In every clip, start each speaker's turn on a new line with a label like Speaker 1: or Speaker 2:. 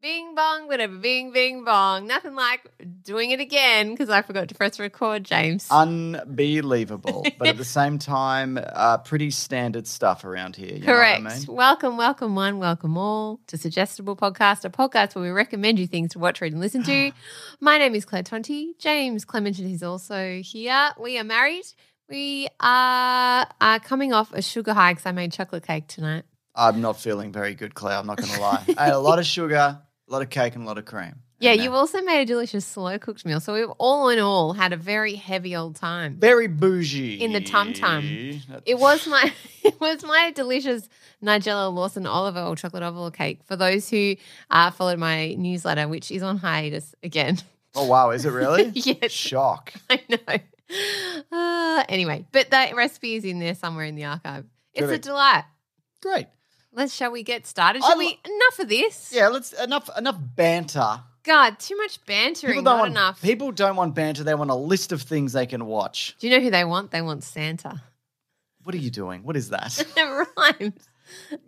Speaker 1: Bing bong, whatever. Bing, bing bong. Nothing like doing it again because I forgot to press record, James.
Speaker 2: Unbelievable, but at the same time, uh, pretty standard stuff around here. You
Speaker 1: Correct.
Speaker 2: Know what I mean?
Speaker 1: Welcome, welcome, one, welcome all to Suggestible Podcast, a podcast where we recommend you things to watch, read, and listen to. My name is Claire Tonti. James Clementon is also here. We are married. We are, are coming off a sugar high because I made chocolate cake tonight.
Speaker 2: I'm not feeling very good, Claire. I'm not going to lie. I had a lot of sugar, a lot of cake, and a lot of cream.
Speaker 1: Yeah,
Speaker 2: And,
Speaker 1: you
Speaker 2: uh,
Speaker 1: also made a delicious slow cooked meal. So we've all in all had a very heavy old time.
Speaker 2: very bougie
Speaker 1: In the tum-tum. It was my it was my delicious Nigella Lawson olive oil chocolate oval cake. For those who uh, followed my newsletter, which is on hiatus again.
Speaker 2: Oh wow, is it really?
Speaker 1: Yes.
Speaker 2: Shock.
Speaker 1: I know. Uh, anyway, but that recipe is in there somewhere in the archive. It's a
Speaker 2: Correct.
Speaker 1: delight.
Speaker 2: Great.
Speaker 1: Let's shall we get started?
Speaker 2: I
Speaker 1: Shall
Speaker 2: lo-
Speaker 1: we enough of this?
Speaker 2: Yeah, let's enough enough banter.
Speaker 1: God, too much bantering,
Speaker 2: People don't
Speaker 1: not
Speaker 2: want
Speaker 1: enough.
Speaker 2: people don't want banter. They want a list of things they can watch.
Speaker 1: Do you know who they want? They want Santa.
Speaker 2: What are you doing? What is that?
Speaker 1: it rhymes.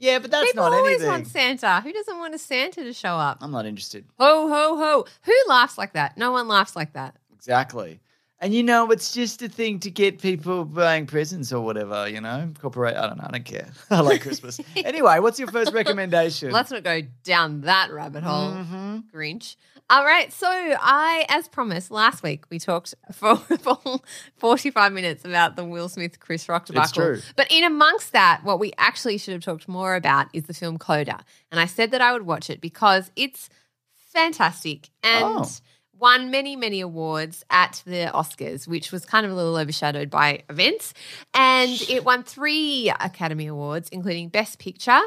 Speaker 2: yeah, but that's
Speaker 1: People
Speaker 2: not anything.
Speaker 1: People always want Santa. Who doesn't want a Santa to show up?
Speaker 2: I'm not interested.
Speaker 1: Ho, ho, ho. Who laughs like that? No one laughs like that.
Speaker 2: Exactly. And you know, it's just a thing to get people buying presents or whatever, you know? Corporate, I don't know, I don't care. I like Christmas. anyway, what's your first recommendation?
Speaker 1: Let's not go down that rabbit hole,
Speaker 2: Mhm.
Speaker 1: Grinch. All right. So, I, as promised, last week we talked for, for 45 minutes about the Will Smith Chris Rock debacle.
Speaker 2: true.
Speaker 1: But in amongst that, what we actually should have talked more about is the film Coda. And I said that I would watch it because it's fantastic and
Speaker 2: Oh.
Speaker 1: Won many, many awards at the Oscars, which was kind of a little overshadowed by events. And it won three Academy Awards, including Best Picture.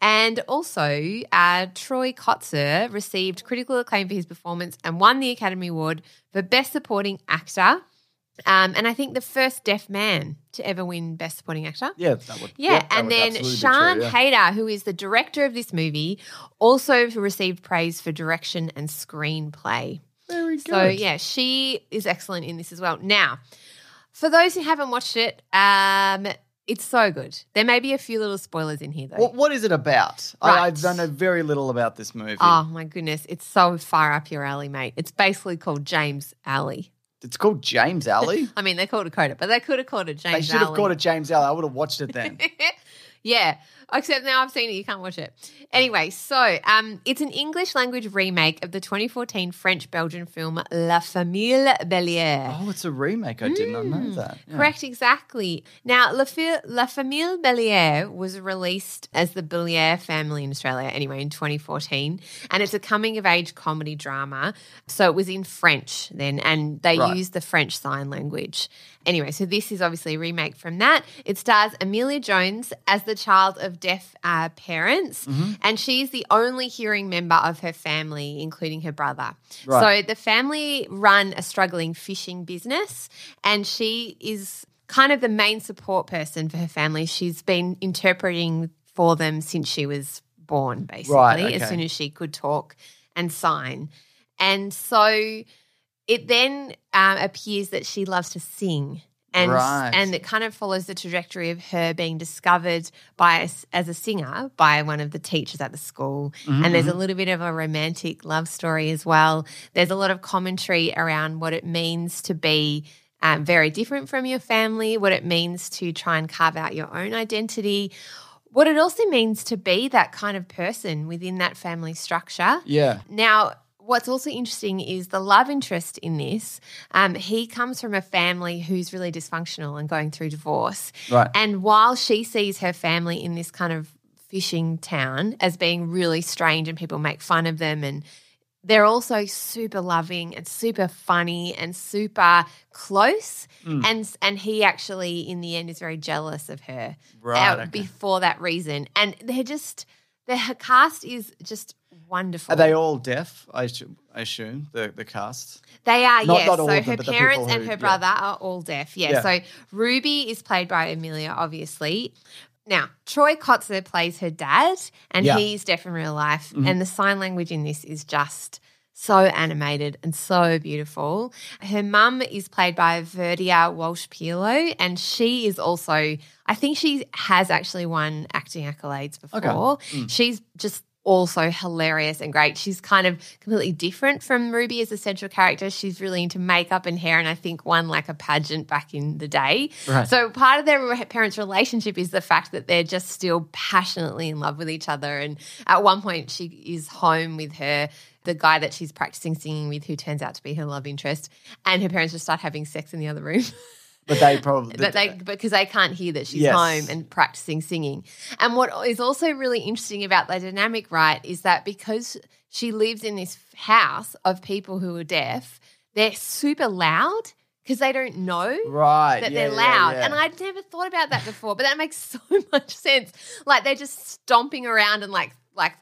Speaker 1: And also, uh, Troy Kotsur received critical acclaim for his performance and won the Academy Award for Best Supporting Actor. Um, and I think the first deaf man to ever win Best Supporting Actor.
Speaker 2: Yeah, that would.
Speaker 1: Yeah,
Speaker 2: that
Speaker 1: and
Speaker 2: would
Speaker 1: then Sean
Speaker 2: true, yeah.
Speaker 1: Heder, who is the director of this movie, also received praise for direction and screenplay.
Speaker 2: Very good.
Speaker 1: So yeah, she is excellent in this as well. Now, for those who haven't watched it, um, it's so good. There may be a few little spoilers in here though.
Speaker 2: What, what is it about? I, I
Speaker 1: Right.
Speaker 2: don't know very little about this movie.
Speaker 1: Oh my goodness, it's so far up your alley, mate. It's basically called James Alley.
Speaker 2: It's called James Alley.
Speaker 1: I mean, they called it Coda, but they could have called it James
Speaker 2: they should have
Speaker 1: Alley.
Speaker 2: called it James Alley. I would have watched it then.
Speaker 1: yeah. Except now I've seen it, you can't watch it. Anyway, so um, it's an English language remake of the 2014 French Belgian film La Famille Bélier.
Speaker 2: oh, it's a remake. I did not know that. Yeah.
Speaker 1: Mm. Correct, exactly. Now, La, Fi- La Famille Bélier was released as the Bélier family in Australia anyway in 2014. And it's a coming of age comedy drama. So it was in French then, and they
Speaker 2: Right.
Speaker 1: used the French sign language. Anyway, so this is obviously a remake from that. It stars Emilia Jones as the child of deaf uh, parents,
Speaker 2: Mm-hmm.
Speaker 1: and she's the only hearing member of her family, including her brother.
Speaker 2: Right.
Speaker 1: So the family run a struggling fishing business, and she is kind of the main support person for her family. She's been interpreting for them since she was born, basically,
Speaker 2: Right,
Speaker 1: as soon as she could talk and sign. And so it then um, appears that she loves to sing. And,
Speaker 2: Right.
Speaker 1: and it kind of follows the trajectory of her being discovered by as, as a singer by one of the teachers at the school. And there's a little bit of a romantic love story as well. There's a lot of commentary around what it means to be um, very different from your family, what it means to try and carve out your own identity, what it also means to be that kind of person within that family structure.
Speaker 2: Yeah.
Speaker 1: Now, what's also interesting is the love interest in this. Um, he comes from a family who's really dysfunctional and going through divorce.
Speaker 2: Right.
Speaker 1: And while she sees her family in this kind of fishing town as being really strange and people make fun of them and they're also super loving and super funny and super close.
Speaker 2: Mm.
Speaker 1: And and he actually in the end is very jealous of her
Speaker 2: Right.
Speaker 1: out
Speaker 2: okay.
Speaker 1: before that reason. And they're just the cast is just wonderful.
Speaker 2: Are they all deaf? I, I assume the the cast.
Speaker 1: They are,
Speaker 2: Not-
Speaker 1: yes.
Speaker 2: not
Speaker 1: so
Speaker 2: them,
Speaker 1: her parents and
Speaker 2: who-
Speaker 1: her
Speaker 2: yeah.
Speaker 1: brother are all deaf. Yeah.
Speaker 2: Yeah.
Speaker 1: So Ruby is played by Emilia, obviously. Now, Troy Kotsur plays her dad, and
Speaker 2: Yeah.
Speaker 1: he's deaf in real life.
Speaker 2: Mhm.
Speaker 1: And the sign language in this is just so animated and so beautiful. Her mum is played by Verdia Walsh Pilo, and she is also, I think she has actually won acting accolades before.
Speaker 2: Mm.
Speaker 1: She's just also hilarious and great. She's kind of completely different from Ruby as a central character. She's really into makeup and hair, and I think won like a pageant back in the day.
Speaker 2: Right.
Speaker 1: So part of their parents' relationship is the fact that they're just still passionately in love with each other. And at one point, she is home with her. The guy that she's practicing singing with, who turns out to be her love interest, and her parents just start having sex in the other room.
Speaker 2: But they probably.
Speaker 1: but they because they can't hear that she's
Speaker 2: Yes.
Speaker 1: home and practicing singing. And what is also really interesting about the dynamic, right, is that because she lives in this house of people who are deaf, they're super loud because they don't know
Speaker 2: right.
Speaker 1: that
Speaker 2: yeah,
Speaker 1: they're
Speaker 2: yeah,
Speaker 1: loud.
Speaker 2: yeah.
Speaker 1: And I'd never thought about that before, but that makes so much sense. Like they're just stomping around and like like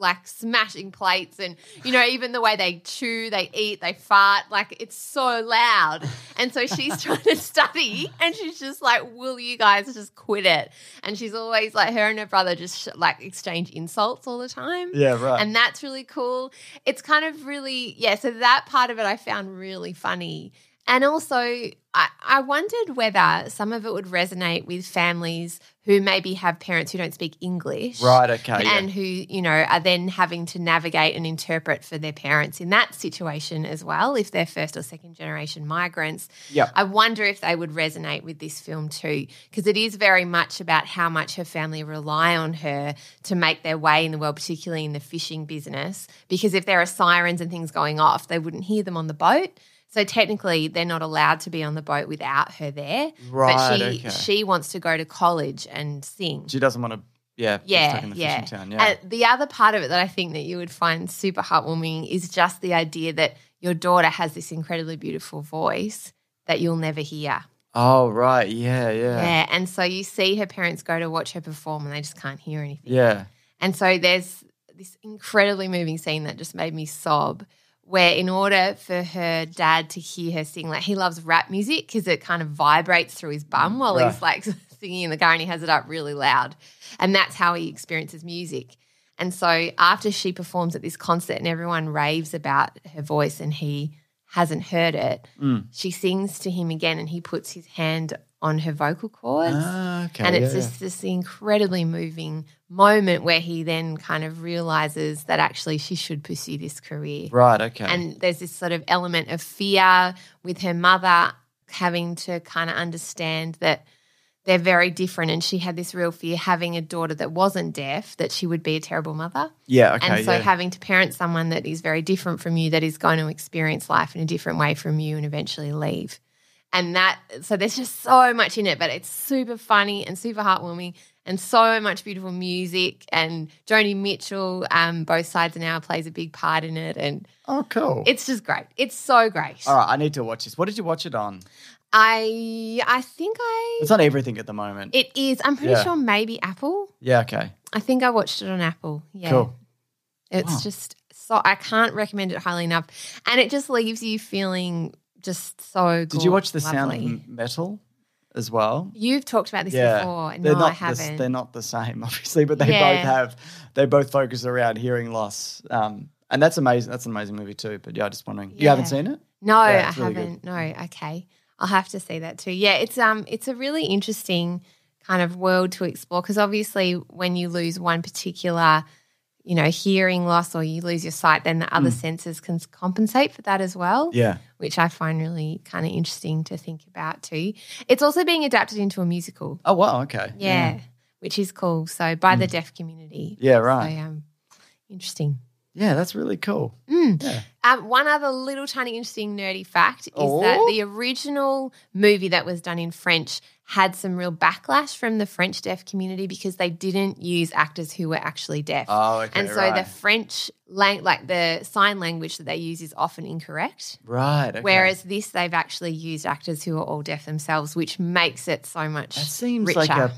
Speaker 1: like smashing plates and you know even the way they chew they eat they fart like it's so loud and so she's trying to study and she's just like will you guys just quit it and she's always like her and her brother just like exchange insults all the time
Speaker 2: Yeah. Right.
Speaker 1: and that's really cool. It's kind of really, yeah, so that part of it I found really funny. And also, I, I wondered whether some of it would resonate with families who maybe have parents who don't speak English.
Speaker 2: right. Okay. yeah.
Speaker 1: And who, you know, are then having to navigate and interpret for their parents in that situation as well, if they're first or second generation migrants.
Speaker 2: Yep.
Speaker 1: I wonder if they would resonate with this film too, because it is very much about how much her family rely on her to make their way in the world, particularly in the fishing business. Because if there are sirens and things going off, they wouldn't hear them on the boat. So technically, they're not allowed to be on the boat without her there.
Speaker 2: Right.
Speaker 1: but she
Speaker 2: okay.
Speaker 1: she wants to go to college and sing.
Speaker 2: She doesn't want to. Yeah.
Speaker 1: Yeah,
Speaker 2: in the
Speaker 1: yeah.
Speaker 2: fishing town. Yeah.
Speaker 1: And the other part of it that I think that you would find super heartwarming is just the idea that your daughter has this incredibly beautiful voice that you'll never hear.
Speaker 2: oh right. Yeah. Yeah.
Speaker 1: Yeah. And so you see her parents go to watch her perform and they just can't hear anything.
Speaker 2: Yeah.
Speaker 1: And so there's this incredibly moving scene that just made me sob. Where, in order for her dad to hear her sing, like he loves rap music because it kind of vibrates through his bum while he's like singing in the car and he has it up really loud. And that's how he experiences music. And so, after she performs at this concert and everyone raves about her voice and he hasn't heard it,
Speaker 2: Mm.
Speaker 1: she sings to him again and he puts his hand on her vocal cords
Speaker 2: Ah, okay.
Speaker 1: and it's
Speaker 2: yeah,
Speaker 1: just this incredibly moving moment where he then kind of realizes that actually she should pursue this career.
Speaker 2: Right. Okay.
Speaker 1: And there's this sort of element of fear with her mother having to kind of understand that they're very different. And she had this real fear having a daughter that wasn't deaf, that she would be a terrible mother.
Speaker 2: yeah. Okay.
Speaker 1: and so
Speaker 2: yeah.
Speaker 1: having to parent someone that is very different from you, that is going to experience life in a different way from you and eventually leave. And that, so there's just so much in it, but it's super funny and super heartwarming and so much beautiful music. And Joni Mitchell, um, both sides of now plays a big part in it. And
Speaker 2: oh, cool.
Speaker 1: it's just great. It's so great.
Speaker 2: All right. I need to watch this. What did you watch it on?
Speaker 1: I, I think I,
Speaker 2: It's on everything at the moment.
Speaker 1: it is, I'm pretty
Speaker 2: Yeah.
Speaker 1: sure maybe Apple.
Speaker 2: yeah. Okay.
Speaker 1: I think I watched it on Apple. Yeah.
Speaker 2: Cool.
Speaker 1: It's
Speaker 2: Wow.
Speaker 1: just so I can't recommend it highly enough, and it just leaves you feeling just so.
Speaker 2: Did you watch The Sound of Metal as well?
Speaker 1: You've talked about this
Speaker 2: yeah.
Speaker 1: before.
Speaker 2: They're
Speaker 1: No,
Speaker 2: not
Speaker 1: I
Speaker 2: the,
Speaker 1: haven't.
Speaker 2: they're not the same, obviously, but they
Speaker 1: Yeah.
Speaker 2: both have. They both focus around hearing loss, um, and that's amazing. That's an amazing movie too. But yeah, I'm just wondering, you haven't
Speaker 1: Yeah.
Speaker 2: seen it?
Speaker 1: no,
Speaker 2: Yeah,
Speaker 1: I
Speaker 2: it's really good.
Speaker 1: haven't. No, okay, I'll have to see that too. Yeah, it's um, it's a really interesting kind of world to explore because obviously when you lose one particular. You know, hearing loss or you lose your sight, then the other senses can compensate for that as well.
Speaker 2: Mm. Yeah.
Speaker 1: which I find really kind of interesting to think about too. It's also being adapted into a musical.
Speaker 2: Oh wow. Okay.
Speaker 1: Yeah, which is cool. So by the deaf community.
Speaker 2: Yeah.
Speaker 1: So
Speaker 2: Right.
Speaker 1: um, interesting.
Speaker 2: Yeah, that's really cool.
Speaker 1: Um, one other little tiny interesting nerdy fact is that
Speaker 2: Oh.
Speaker 1: the original movie that was done in French had some real backlash from the French deaf community because they didn't use actors who were actually deaf.
Speaker 2: Oh, okay.
Speaker 1: and so
Speaker 2: right.
Speaker 1: the French lang- like the sign language that they use is often incorrect.
Speaker 2: right. Okay.
Speaker 1: Whereas this, they've actually used actors who are all deaf themselves, which makes it so much
Speaker 2: that seems
Speaker 1: richer.
Speaker 2: like a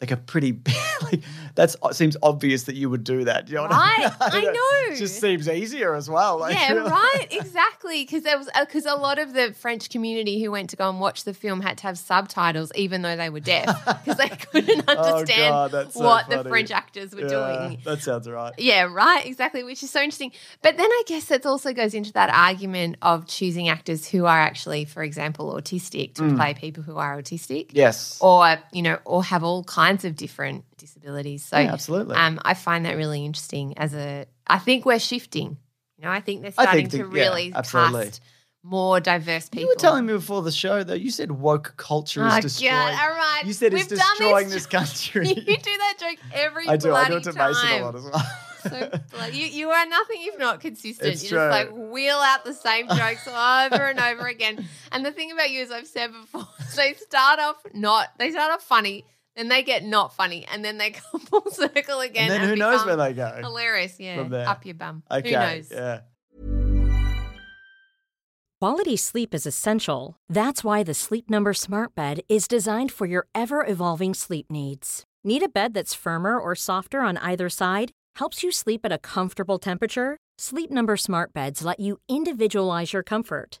Speaker 2: like a pretty like that's it seems obvious that you would do that. You know what I mean?
Speaker 1: Right, I know.
Speaker 2: It just seems easier as well. Like,
Speaker 1: yeah,
Speaker 2: really.
Speaker 1: right, exactly. Because there was because a lot of the French community who went to go and watch the film had to have subtitles, even though they were deaf, because they couldn't
Speaker 2: Oh,
Speaker 1: understand
Speaker 2: God, so
Speaker 1: what the. French actors were
Speaker 2: Yeah,
Speaker 1: doing.
Speaker 2: That sounds right.
Speaker 1: Yeah, right, exactly, which is so interesting. But then I guess that also goes into that argument of choosing actors who are actually, for example, autistic to
Speaker 2: Mm.
Speaker 1: play people who are autistic.
Speaker 2: Yes.
Speaker 1: Or, you know, or have all kinds of different disabilities. So
Speaker 2: Yeah, absolutely.
Speaker 1: um, I find that really interesting as a I think we're shifting. You know, I think they're starting
Speaker 2: think
Speaker 1: to
Speaker 2: the- yeah,
Speaker 1: really
Speaker 2: absolutely.
Speaker 1: cast more diverse people.
Speaker 2: You were telling me before the show though. You said woke culture is
Speaker 1: Oh,
Speaker 2: destroying.
Speaker 1: God, all right.
Speaker 2: You said it's
Speaker 1: We've done
Speaker 2: destroying
Speaker 1: this
Speaker 2: this country.
Speaker 1: you do that joke every
Speaker 2: I do. I do it to
Speaker 1: time.
Speaker 2: Mason a lot as well.
Speaker 1: So bloody, you, you are nothing if not consistent.
Speaker 2: It's
Speaker 1: you
Speaker 2: true.
Speaker 1: just like wheel out the same jokes over and over again. And the thing about you, as I've said before, they start off not, they start off funny, then they get not funny, and then they come full circle again.
Speaker 2: and then who knows where they go?
Speaker 1: Hilarious, yeah.
Speaker 2: from there.
Speaker 1: Up your bum.
Speaker 2: Okay.
Speaker 1: Who knows?
Speaker 2: Yeah.
Speaker 3: Quality sleep is essential. That's why the Sleep Number Smart Bed is designed for your ever evolving sleep needs. Need a bed that's firmer or softer on either side? Helps you sleep at a comfortable temperature? Sleep Number Smart Beds let you individualize your comfort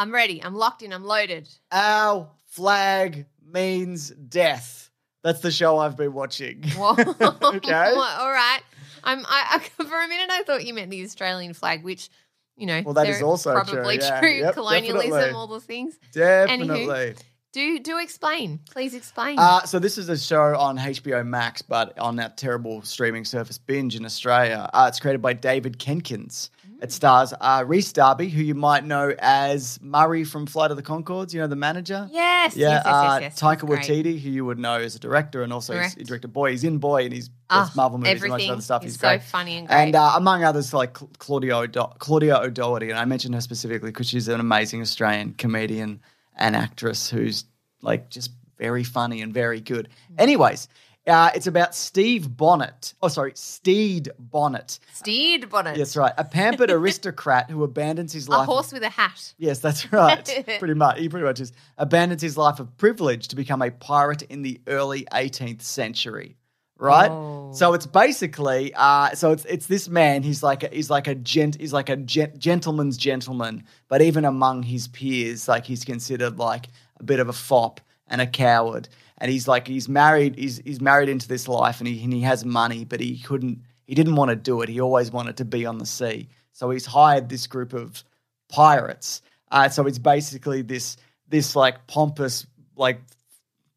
Speaker 1: I'm ready. I'm locked in. I'm loaded.
Speaker 2: Our flag means death. That's the show I've been watching. Okay.
Speaker 1: All right. I'm, I, I, for a minute, I thought you meant the Australian flag, which, you know,
Speaker 2: Well, that is also true,
Speaker 1: probably
Speaker 2: yeah.
Speaker 1: true.
Speaker 2: Yep,
Speaker 1: Colonialism,
Speaker 2: definitely.
Speaker 1: all the things.
Speaker 2: Definitely.
Speaker 1: Do do explain. Please explain.
Speaker 2: Uh, so this is a show on HBO Max, but on that terrible streaming service Binge in Australia. Uh, it's created by David
Speaker 1: Jenkins.
Speaker 2: It stars uh, Rhys Darby, who you might know as Murray from Flight of the Conchords. You know the manager.
Speaker 1: yes,
Speaker 2: Yeah,
Speaker 1: yes, yes,
Speaker 2: uh,
Speaker 1: yes, yes.
Speaker 2: Taika. Waititi, who you would know as a director, and also he's, he directed Boy. He's in Boy, and he's does Marvel movies and a bunch
Speaker 1: everything
Speaker 2: of other stuff.
Speaker 1: is
Speaker 2: He's
Speaker 1: so
Speaker 2: great.
Speaker 1: funny and great.
Speaker 2: And uh, among others, like Cl- Claudia, O'Do- Claudia O'Doherty, and I mentioned her specifically because she's an amazing Australian comedian and actress who's like just very funny and very good.
Speaker 1: Mm.
Speaker 2: Anyways, uh, it's about Steve Bonnet. Oh, sorry, Stede Bonnet.
Speaker 1: Stede bonnet.
Speaker 2: That's right, a pampered aristocrat who abandons his life.
Speaker 1: A horse with a hat.
Speaker 2: Yes, that's right. pretty much. He pretty much is. Abandons his life of privilege to become a pirate in the early 18th century. Right?
Speaker 1: Oh.
Speaker 2: So it's basically uh so it's it's this man, he's like a, he's like a gent he's like a gent, gentleman's gentleman, but even among his peers, like he's considered like a bit of a fop and a coward. And he's like he's married he's he's married into this life and he and he has money, but he couldn't he didn't want to do it. He always wanted to be on the sea. So he's hired this group of pirates. Uh, so it's basically this this like pompous like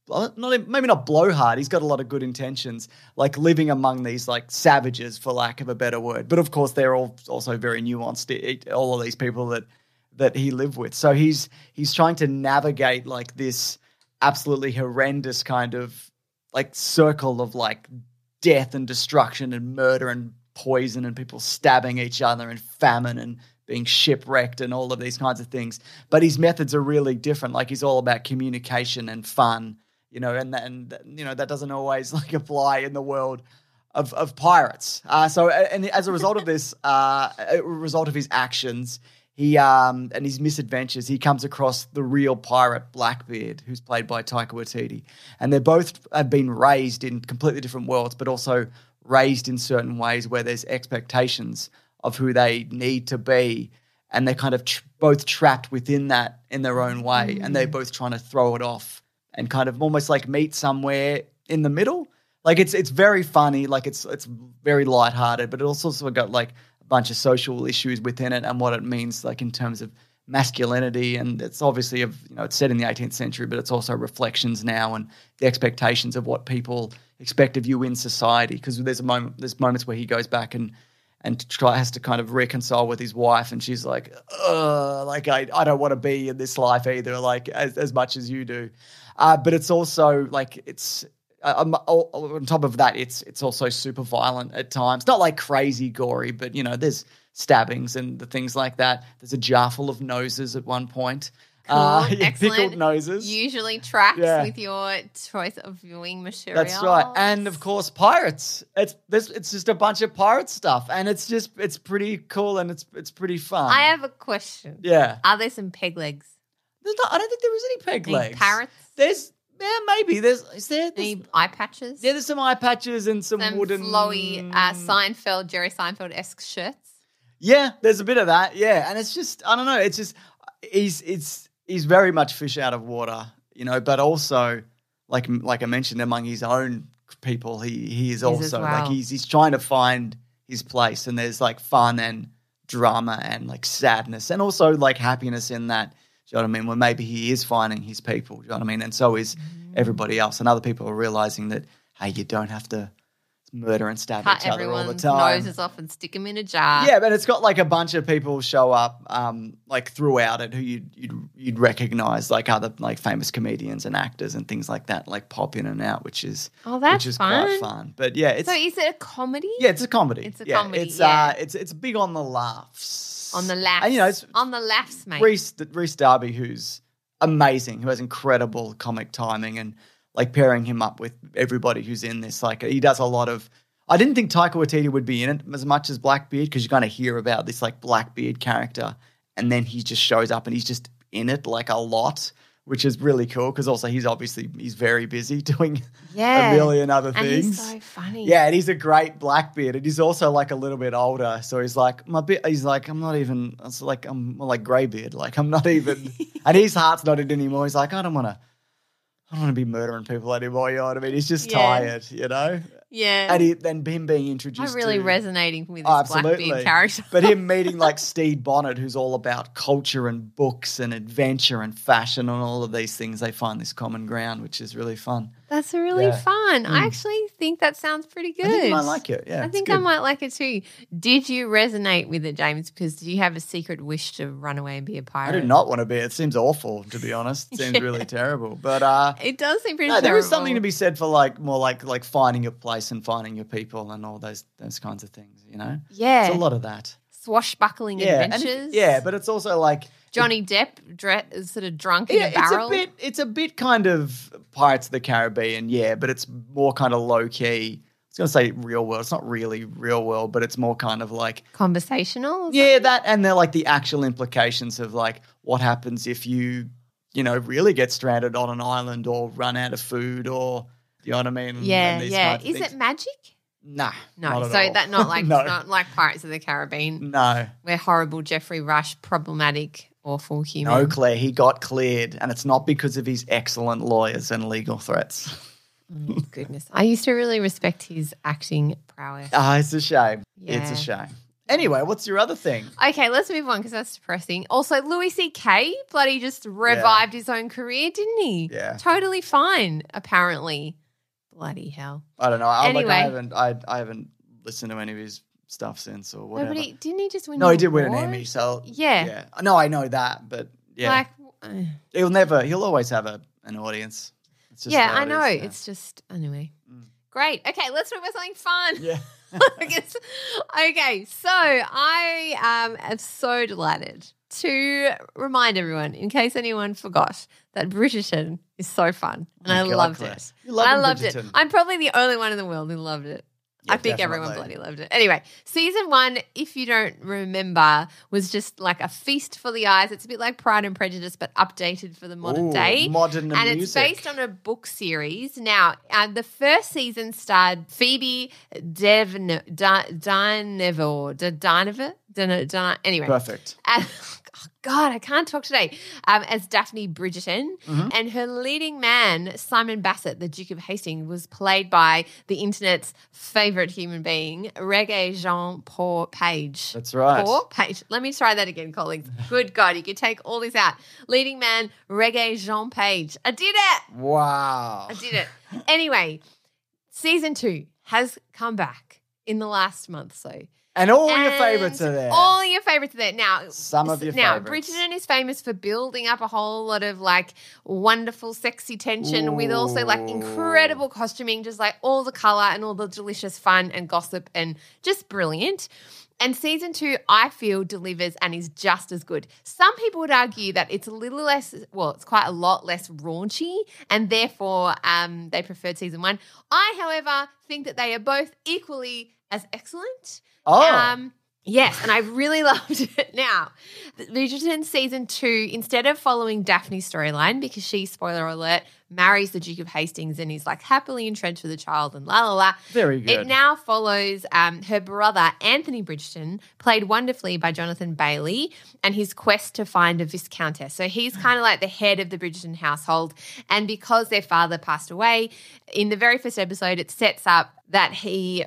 Speaker 2: not maybe not blowhard. He's got a lot of good intentions, like living among these like savages, for lack of a better word. But of course, they're all also very nuanced. All of these people that that he lived with. So he's he's trying to navigate like this absolutely horrendous kind of like circle of like death and destruction and murder and poison and people stabbing each other and famine and being shipwrecked and all of these kinds of things. But his methods are really different. Like he's all about communication and fun, you know, and and you know that doesn't always like apply in the world of of pirates. Uh, so and as a result of this, uh, a result of his actions. He um and his misadventures, he comes across the real pirate Blackbeard, who's played by Taika Waititi, and they both have been raised in completely different worlds, but also raised in certain ways where there's expectations of who they need to be, and they're kind of tr- both trapped within that in their own way, and they're both trying to throw it off and kind of almost like meet somewhere in the middle. Like it's it's very funny, like it's it's very lighthearted, but it also sort of got like bunch of social issues within it and what it means like in terms of masculinity, and it's obviously of you know it's set in the 18th century, but it's also reflections now and the expectations of what people expect of you in society. Because there's a moment, there's moments where he goes back and and try has to kind of reconcile with his wife, and she's like, like I, I don't want to be in this life either, like as, as much as you do. Uh, but it's also like it's um, on top of that, it's it's also super violent at times. Not like crazy gory, but you know, there's stabbings and the things like that. There's a jar full of noses at one point. Uh,
Speaker 1: Cool,
Speaker 2: yeah,
Speaker 1: excellent.
Speaker 2: pickled noses.
Speaker 1: Usually tracks
Speaker 2: Yeah.
Speaker 1: with your choice of viewing material.
Speaker 2: That's right, and of course pirates. It's this. It's just a bunch of pirate stuff, and it's just it's pretty cool and it's it's pretty fun.
Speaker 1: I have a question.
Speaker 2: yeah.
Speaker 1: Are there some peg legs?
Speaker 2: There's not, I don't think there was any peg
Speaker 1: Any
Speaker 2: legs.
Speaker 1: parrots?
Speaker 2: There's yeah maybe there's is there there's,
Speaker 1: Any eye patches?
Speaker 2: yeah there's some eye patches and some,
Speaker 1: some
Speaker 2: wooden
Speaker 1: flowy uh, Seinfeld, Jerry Seinfeld esque shirts.
Speaker 2: Yeah, there's a bit of that. Yeah, and it's just I don't know. It's just he's it's he's very much fish out of water, you know. But also, like like I mentioned, among his own people, he he is
Speaker 1: as
Speaker 2: also like he's he's trying to find his place, and there's like fun and drama and like sadness, and also like happiness in that. Do you know what I mean? Well, maybe he is finding his people. Do you know what I mean? And so is
Speaker 1: Mm.
Speaker 2: everybody else, and other people are realizing that hey, you don't have to murder and stab
Speaker 1: Cut
Speaker 2: each other all the
Speaker 1: everyone's
Speaker 2: time.
Speaker 1: noses off and stick them in a jar.
Speaker 2: Yeah, but it's got like a bunch of people show up, um, like throughout it, who you'd, you'd you'd recognize, like other like famous comedians and actors and things like that, like pop in and out, which is
Speaker 1: Oh, that's
Speaker 2: which is
Speaker 1: fun.
Speaker 2: quite fun. But yeah, it's
Speaker 1: So is it a comedy?
Speaker 2: yeah, it's a comedy.
Speaker 1: It's a
Speaker 2: yeah,
Speaker 1: comedy,
Speaker 2: It's
Speaker 1: yeah.
Speaker 2: uh, it's it's big on the laughs,
Speaker 1: On the laughs.
Speaker 2: and you know, it's
Speaker 1: on the laughs, mate.
Speaker 2: Rhys Rhys Darby, who's amazing, who has incredible comic timing, and like pairing him up with everybody who's in this. Like he does a lot of. I didn't think Taika Waititi would be in it as much as Blackbeard because you kind of hear about this like Blackbeard character, and then he just shows up and he's just in it like a lot, which is really cool because also he's obviously he's very busy doing
Speaker 1: Yeah.
Speaker 2: a million other things.
Speaker 1: and he's so funny.
Speaker 2: Yeah, and he's a great Blackbeard, and he's also like a little bit older. So he's like, my bit. He's like, I'm not even. It's like I'm like greybeard. Like I'm not even. and his heart's not in it anymore. He's like, I don't want to. I don't want to be murdering people anymore. You know what I mean? He's just
Speaker 1: Yeah.
Speaker 2: tired. You know.
Speaker 1: Yeah.
Speaker 2: And he, then him being introduced.
Speaker 1: I'm really
Speaker 2: to,
Speaker 1: resonating with oh, this
Speaker 2: Oh, absolutely.
Speaker 1: Blackbeard character.
Speaker 2: but him meeting like Steve Bonnet, who's all about culture and books and adventure and fashion and all of these things, they find this common ground, which is really fun.
Speaker 1: That's really
Speaker 2: Yeah.
Speaker 1: fun. I
Speaker 2: Mm.
Speaker 1: actually think that sounds pretty good.
Speaker 2: I think you might like it. Yeah,
Speaker 1: I think I might like it too. Did you resonate with it, James? Because do you have a secret wish to run away and be a pirate?
Speaker 2: I do not want to be. It seems awful, to be honest. It seems
Speaker 1: Yeah.
Speaker 2: really terrible. But uh,
Speaker 1: It does seem pretty
Speaker 2: no, there is something to be said for like more like like finding your place and finding your people and all those those kinds of things. You know,
Speaker 1: Yeah.
Speaker 2: it's a lot of that.
Speaker 1: Swashbuckling
Speaker 2: Yeah, and it-
Speaker 1: adventures.
Speaker 2: yeah, but it's also like
Speaker 1: Johnny Depp dre- is sort of drunk in
Speaker 2: yeah,
Speaker 1: a barrel.
Speaker 2: it's a bit it's a bit kind of Pirates of the Caribbean, yeah, but it's more kind of low key. I was gonna say real world. It's not really real world, but it's more kind of like
Speaker 1: Conversational.
Speaker 2: Yeah, that and they're like the actual implications of like what happens if you, you know, really get stranded on an island or run out of food or you know what I mean?
Speaker 1: Yeah, yeah. Is it magic?
Speaker 2: Nah.
Speaker 1: No. So
Speaker 2: all.
Speaker 1: that not like
Speaker 2: no,
Speaker 1: not like Pirates of the Caribbean.
Speaker 2: no,
Speaker 1: We're horrible Geoffrey Rush, problematic, awful human.
Speaker 2: no, Claire. He got cleared, and it's not because of his excellent lawyers and legal threats.
Speaker 1: Oh, goodness. I used to really respect his acting prowess.
Speaker 2: Ah, it's a shame. It's a shame. Anyway, what's your other thing?
Speaker 1: Okay, let's move on because that's depressing. Also, Louis C.K. bloody just revived his own career, didn't he?
Speaker 2: Yeah.
Speaker 1: Totally fine, apparently. Bloody hell.
Speaker 2: I don't know. I, like,
Speaker 1: Anyway.
Speaker 2: I haven't. I, I haven't listened to any of his stuff since or
Speaker 1: No,
Speaker 2: whatever.
Speaker 1: but he, didn't he just win
Speaker 2: no, he did win an
Speaker 1: award?
Speaker 2: Emmy. So
Speaker 1: Yeah.
Speaker 2: yeah. No, I know that, but yeah.
Speaker 1: Like, uh,
Speaker 2: He'll never. He'll always have a an audience. It's just
Speaker 1: yeah, I know.
Speaker 2: is, yeah.
Speaker 1: It's just, anyway.
Speaker 2: Mm.
Speaker 1: Great. Okay, let's talk about something fun.
Speaker 2: yeah.
Speaker 1: Okay, so I um, am so delighted to remind everyone, in case anyone forgot, that Bridgerton is so fun, and
Speaker 2: Oh
Speaker 1: I
Speaker 2: God,
Speaker 1: loved
Speaker 2: Claire.
Speaker 1: it.
Speaker 2: You love
Speaker 1: I loved
Speaker 2: Bridgerton.
Speaker 1: it. I'm probably the only one in the world who loved it.
Speaker 2: Yeah,
Speaker 1: I think everyone bloody loved it. Anyway, season one, if you don't remember, was just like a feast for the eyes. It's a bit like Pride and Prejudice, but updated for the modern
Speaker 2: Ooh,
Speaker 1: day
Speaker 2: modern
Speaker 1: and it's based on a book series. Now, uh, the first season starred Phoebe Devn Dynevor, Dynevor, Dyn- Dyn- anyway.
Speaker 2: Perfect.
Speaker 1: And, God, I can't talk today, um, as Daphne Bridgerton.
Speaker 2: Mm-hmm.
Speaker 1: And her leading man, Simon Bassett, the Duke of Hastings, was played by the internet's favorite human being, Regé-Jean Paul Page.
Speaker 2: That's right.
Speaker 1: Paul Page. Let me try that again, colleagues. Good God, you could take all this out. Leading man, Regé-Jean Page. I did it.
Speaker 2: Wow.
Speaker 1: I did it. Anyway, season two has come back in the last month so.
Speaker 2: And all your favorites are there.
Speaker 1: All your favorites are there. Now,
Speaker 2: Some of your
Speaker 1: now,
Speaker 2: favourites.
Speaker 1: Bridgerton is famous for building up a whole lot of like wonderful, sexy tension with also like incredible costuming, just like all the color and all the delicious fun and gossip and just brilliant. And season two, I feel, delivers and is just as good. Some people would argue that it's a little less, well, it's quite a lot less raunchy, and therefore um, they preferred season one. I, however, think that they are both equally as excellent.
Speaker 2: Oh.
Speaker 1: Um, yes, and I really loved it. Now, Bridgerton season two, instead of following Daphne's storyline, because she, spoiler alert, marries the Duke of Hastings and is like happily entrenched with a child and la la la.
Speaker 2: Very good.
Speaker 1: It now follows um, her brother, Anthony Bridgerton, played wonderfully by Jonathan Bailey, and his quest to find a Viscountess. So he's kind of like the head of the Bridgerton household. And because their father passed away, in the very first episode, it sets up that he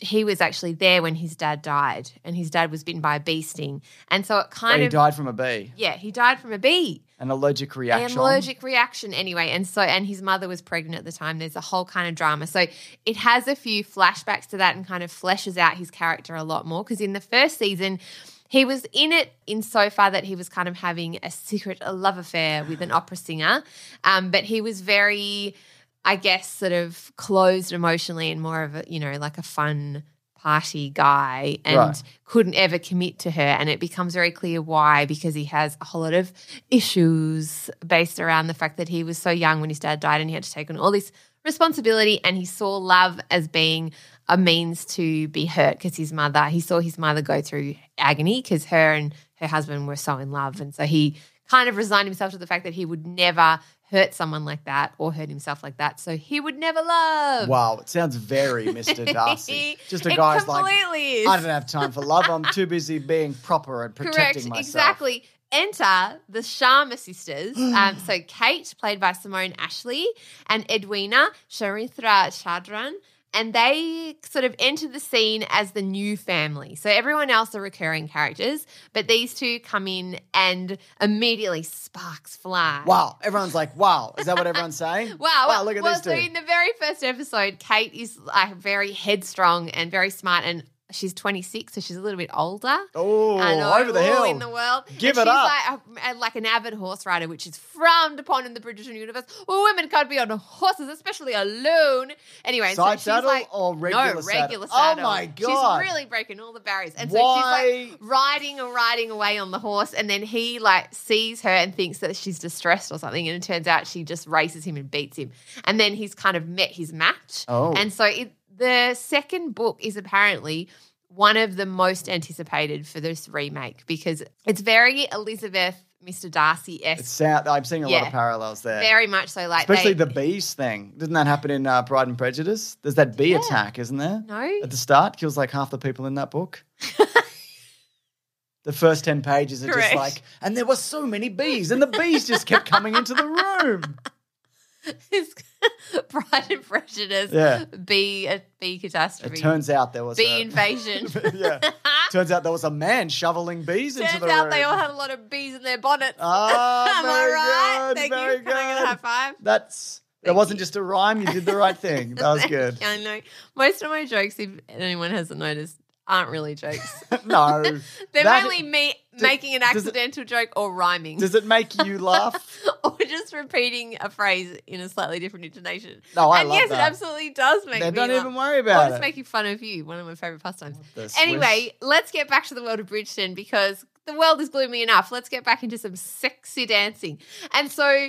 Speaker 1: he was actually there when his dad died, and his dad was bitten by a bee sting, and so it
Speaker 2: So
Speaker 1: kind
Speaker 2: he
Speaker 1: of
Speaker 2: died from a bee.
Speaker 1: yeah, he died from a bee.
Speaker 2: An allergic reaction.
Speaker 1: An allergic reaction anyway. And so and his mother was pregnant at the time. There's a whole kind of drama. So it has a few flashbacks to that and kind of fleshes out his character a lot more. Because in the first season, he was in it in so far that he was kind of having a secret love affair with an opera singer. Um, but he was very, I guess, sort of closed emotionally and more of a, you know, like a fun party guy and
Speaker 2: Right.
Speaker 1: couldn't ever commit to her. And it becomes very clear why, because he has a whole lot of issues based around the fact that he was so young when his dad died and he had to take on all this responsibility. And he saw love as being a means to be hurt because his mother, he saw his mother go through agony because her and her husband were so in love. And so he kind of resigned himself to the fact that he would never hurt someone like that or hurt himself like that. So he would never love.
Speaker 2: Wow, it sounds very Mr. Darcy. Just a
Speaker 1: It
Speaker 2: guy's like,
Speaker 1: is.
Speaker 2: I don't have time for love. I'm too busy being proper and protecting
Speaker 1: Correct,
Speaker 2: myself.
Speaker 1: exactly. Enter the Sharma sisters. um, so Kate, played by Simone Ashley, and Edwina Charithra Chandran. And they sort of enter the scene as the new family. So everyone else are recurring characters, but these two come in and immediately sparks fly.
Speaker 2: Wow, everyone's like, wow. Is that what everyone's saying?
Speaker 1: Wow.
Speaker 2: Wow, look at
Speaker 1: well,
Speaker 2: this
Speaker 1: so
Speaker 2: dude.
Speaker 1: in the very first episode, Kate is like very headstrong and very smart, and she's 26, so she's a little bit older.
Speaker 2: Oh,
Speaker 1: know,
Speaker 2: over the hill.
Speaker 1: in the world.
Speaker 2: Give
Speaker 1: and
Speaker 2: it
Speaker 1: she's
Speaker 2: up.
Speaker 1: Like, a, like an avid horse rider, which is frowned upon in the British universe. Well, women can't be on horses, especially alone. Anyway,
Speaker 2: Side
Speaker 1: so she's
Speaker 2: saddle
Speaker 1: like,
Speaker 2: or regular
Speaker 1: no,
Speaker 2: saddle?
Speaker 1: regular
Speaker 2: Oh my God.
Speaker 1: She's really breaking all the barriers, and so
Speaker 2: Why-
Speaker 1: she's like riding and riding away on the horse, and then he like sees her and thinks that she's distressed or something, and it turns out she just races him and beats him, and then he's kind of met his match.
Speaker 2: Oh.
Speaker 1: and so it, the second book is apparently one of the most anticipated for this remake because it's very Elizabeth, Mr. Darcy esque,
Speaker 2: I'm seeing a lot of parallels there.
Speaker 1: very much so. Like
Speaker 2: Especially
Speaker 1: they,
Speaker 2: the bees thing. Didn't that happen in uh, Pride and Prejudice? There's that bee
Speaker 1: Yeah.
Speaker 2: attack, isn't there?
Speaker 1: no,
Speaker 2: At the start, kills like half the people in that book. the first 10 pages are
Speaker 1: Correct.
Speaker 2: just like, and there were so many bees, and the bees just kept coming into the room.
Speaker 1: Pride and Prejudice,
Speaker 2: Yeah.
Speaker 1: bee a bee catastrophe,
Speaker 2: It turns out there was
Speaker 1: bee
Speaker 2: a,
Speaker 1: invasion.
Speaker 2: yeah. Turns out there was a man shoveling bees into
Speaker 1: Turns
Speaker 2: the
Speaker 1: out
Speaker 2: room.
Speaker 1: they all had a lot of bees in their bonnets.
Speaker 2: Ah,
Speaker 1: Am I right?
Speaker 2: good,
Speaker 1: Thank
Speaker 2: very
Speaker 1: you. Can I high five?
Speaker 2: That's that
Speaker 1: Thank
Speaker 2: wasn't
Speaker 1: you.
Speaker 2: just a rhyme. You did the right thing. That was good.
Speaker 1: I know. Most of my jokes, if anyone hasn't noticed, aren't really jokes.
Speaker 2: no,
Speaker 1: They're
Speaker 2: That-
Speaker 1: mainly me
Speaker 2: Does-
Speaker 1: making an
Speaker 2: does it-
Speaker 1: accidental joke or rhyming.
Speaker 2: Does it make you laugh?
Speaker 1: Just repeating a phrase in a slightly different intonation.
Speaker 2: No, I
Speaker 1: and
Speaker 2: love
Speaker 1: yes,
Speaker 2: that.
Speaker 1: it absolutely does make me
Speaker 2: don't
Speaker 1: laugh.
Speaker 2: even worry
Speaker 1: Or
Speaker 2: about
Speaker 1: just
Speaker 2: it.
Speaker 1: making fun of you, one of my favorite pastimes. Anyway, let's get back to the world of Bridgerton because the world is gloomy enough. Let's get back into some sexy dancing. And so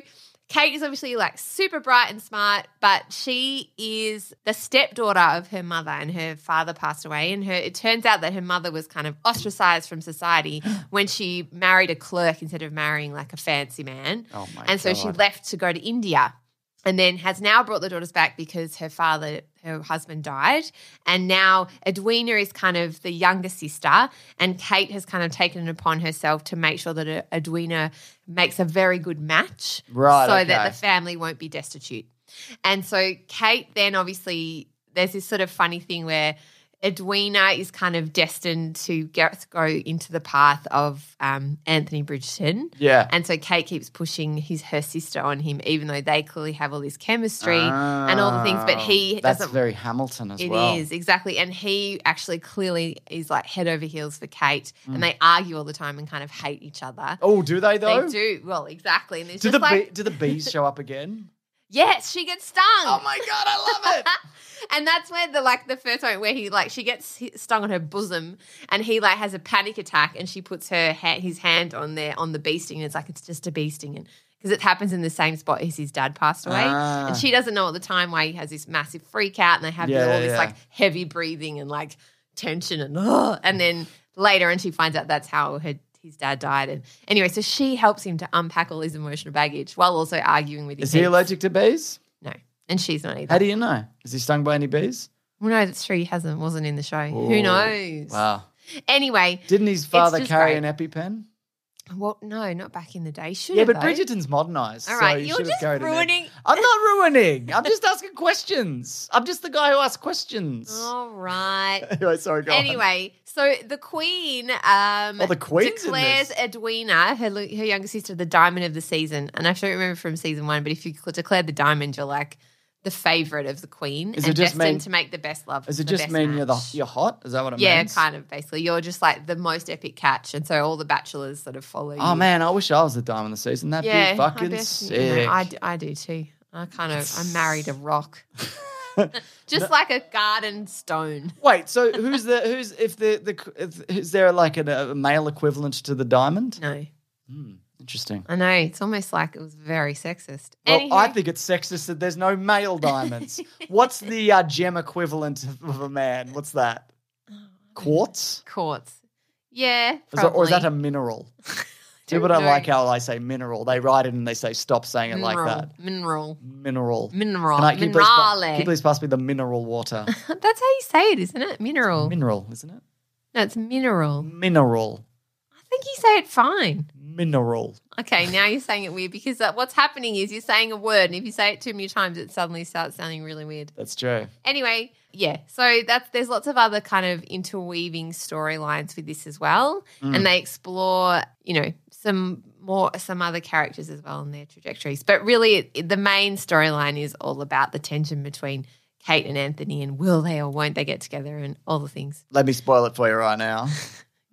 Speaker 1: Kate is obviously like super bright and smart, but she is the stepdaughter of her mother, and her father passed away. And her it turns out that her mother was kind of ostracized from society when she married a clerk instead of marrying like a fancy man.
Speaker 2: Oh my
Speaker 1: and so she left to go to India. And then has now brought the daughters back because her father, her husband died. And now Edwina is kind of the younger sister, and Kate has kind of taken it upon herself to make sure that uh, Edwina makes a very good match.
Speaker 2: Right,
Speaker 1: So
Speaker 2: okay.
Speaker 1: that the family won't be destitute. And so Kate then obviously, there's this sort of funny thing where Edwina is kind of destined to get, go into the path of um, Anthony Bridgerton.
Speaker 2: Yeah.
Speaker 1: And so Kate keeps pushing his her sister on him, even though they clearly have all this chemistry and all the things. But he
Speaker 2: Oh, That's
Speaker 1: doesn't.
Speaker 2: very Hamilton as
Speaker 1: It is
Speaker 2: well.
Speaker 1: exactly, and he actually clearly is like head over heels for Kate,
Speaker 2: Mm.
Speaker 1: and they argue all the time and kind of hate each other.
Speaker 2: Oh, do they though?
Speaker 1: They do well, exactly. And
Speaker 2: Do
Speaker 1: just
Speaker 2: the
Speaker 1: like,
Speaker 2: bee, do the bees show up again?
Speaker 1: Yes, she gets stung.
Speaker 2: Oh my god, I love it.
Speaker 1: and that's where the like the first moment where he like she gets stung on her bosom and he like has a panic attack and she puts her ha- his hand on there on the bee sting and it's like it's just a bee sting and because it happens in the same spot as his dad passed away
Speaker 2: Ah.
Speaker 1: and she doesn't know at the time why he has this massive freak out and they have
Speaker 2: Yeah,
Speaker 1: all this
Speaker 2: yeah.
Speaker 1: like heavy breathing and like tension and ugh. and then later and she finds out that's how her his dad died and anyway so she helps him to unpack all his emotional baggage while also arguing with his
Speaker 2: Is he allergic to bees?
Speaker 1: no and she's not either
Speaker 2: How do you know? Is he stung by any bees?
Speaker 1: well, no, that's true. He hasn't, wasn't in the show.
Speaker 2: Ooh,
Speaker 1: Who knows?
Speaker 2: Wow.
Speaker 1: Anyway,
Speaker 2: Didn't his father carry
Speaker 1: great.
Speaker 2: an EpiPen?
Speaker 1: Well, no, not back in the day. Should
Speaker 2: Yeah, but. Bridgerton's modernised.
Speaker 1: All right, so
Speaker 2: you
Speaker 1: you're just ruining-
Speaker 2: I'm not ruining. I'm just asking questions. I'm just the guy who asks questions.
Speaker 1: All right.
Speaker 2: Anyway, sorry, go on.
Speaker 1: anyway, so the Queen um,
Speaker 2: Oh, the Queen's in
Speaker 1: declares. Edwina, her, her younger sister, the diamond of the season. And I don't remember from season one, but if you declare the diamond, you're like the favourite of the Queen
Speaker 2: Is
Speaker 1: and
Speaker 2: it
Speaker 1: destined
Speaker 2: mean-
Speaker 1: to make the best love.
Speaker 2: Does it just mean you're the you're hot? Is that what it
Speaker 1: yeah,
Speaker 2: means?
Speaker 1: Yeah, kind of basically. You're just like the most epic catch, and so all the bachelors sort of follow you.
Speaker 2: Oh man, I wish I was the diamond of the season. That'd
Speaker 1: Yeah,
Speaker 2: be fucking
Speaker 1: I bet,
Speaker 2: sick.
Speaker 1: You know, I, I do too. I kind of I'm married a rock, just like a garden stone.
Speaker 2: Wait, so who's the who's if the the if, is there like a, a male equivalent to the diamond?
Speaker 1: No, hmm.
Speaker 2: Interesting.
Speaker 1: I know it's almost like it was very sexist.
Speaker 2: Well,
Speaker 1: Anywho,
Speaker 2: I think it's sexist that there's no male diamonds. What's the uh, gem equivalent of, a man? What's that? Quartz?
Speaker 1: quartz. Yeah,
Speaker 2: Is that, or is that a mineral? People don't
Speaker 1: know.
Speaker 2: like how I say mineral. They write it and they say stop saying it like that.
Speaker 1: Mineral,
Speaker 2: Mineral.
Speaker 1: mineral,
Speaker 2: Can I can you please, pa-
Speaker 1: minerale.
Speaker 2: can you please pass me the mineral water?
Speaker 1: That's how you say it, isn't it? Mineral.
Speaker 2: mineral, isn't it?
Speaker 1: no, it's mineral.
Speaker 2: Mineral.
Speaker 1: I think you say it fine.
Speaker 2: Mineral.
Speaker 1: Okay, now you're saying it weird because uh, what's happening is you're saying a word, and if you say it too many times, it suddenly starts sounding really weird.
Speaker 2: That's true.
Speaker 1: Anyway, yeah. So that's there's lots of other kind of interweaving storylines with this as well,
Speaker 2: Mm.
Speaker 1: and they explore, you know, some more some other characters as well and their trajectories. But really, it- the main storyline is all about the tension between Kate and Anthony, and will they or won't they get together, and all the things.
Speaker 2: Let me spoil it for you right now.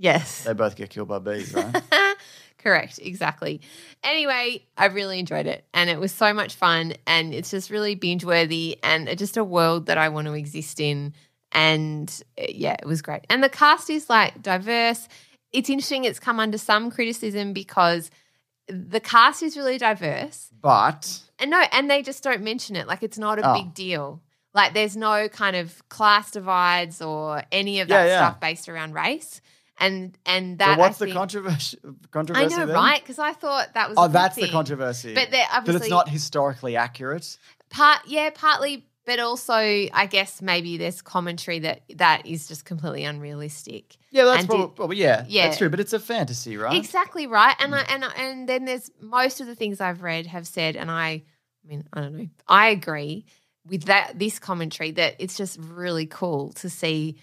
Speaker 1: Yes.
Speaker 2: They both get killed by bees, right?
Speaker 1: Correct, exactly. Anyway, I really enjoyed it and it was so much fun and it's just really binge worthy and it's just a world that I want to exist in. And uh, yeah, it was great. And the cast is like diverse. It's interesting, it's come under some criticism because the cast is really diverse.
Speaker 2: but
Speaker 1: And no, and they just don't mention it. Like it's not a
Speaker 2: Oh.
Speaker 1: big deal. Like there's no kind of class divides or any of that
Speaker 2: Yeah, yeah.
Speaker 1: stuff based around race. And and that
Speaker 2: but what's the
Speaker 1: think-
Speaker 2: controversy?
Speaker 1: I know,
Speaker 2: then?
Speaker 1: right? Because I thought that was.
Speaker 2: Oh, that's the controversy.
Speaker 1: But
Speaker 2: that it's not historically accurate.
Speaker 1: part, yeah, partly, but also, I guess maybe there's commentary that that is just completely unrealistic.
Speaker 2: Yeah, that's probably, yeah,
Speaker 1: yeah.
Speaker 2: that's true. But it's a fantasy, right?
Speaker 1: Exactly right.
Speaker 2: Mm.
Speaker 1: And I, and and then there's most of the things I've read have said, and I, I mean, I don't know, I agree with that this commentary that it's just really cool to see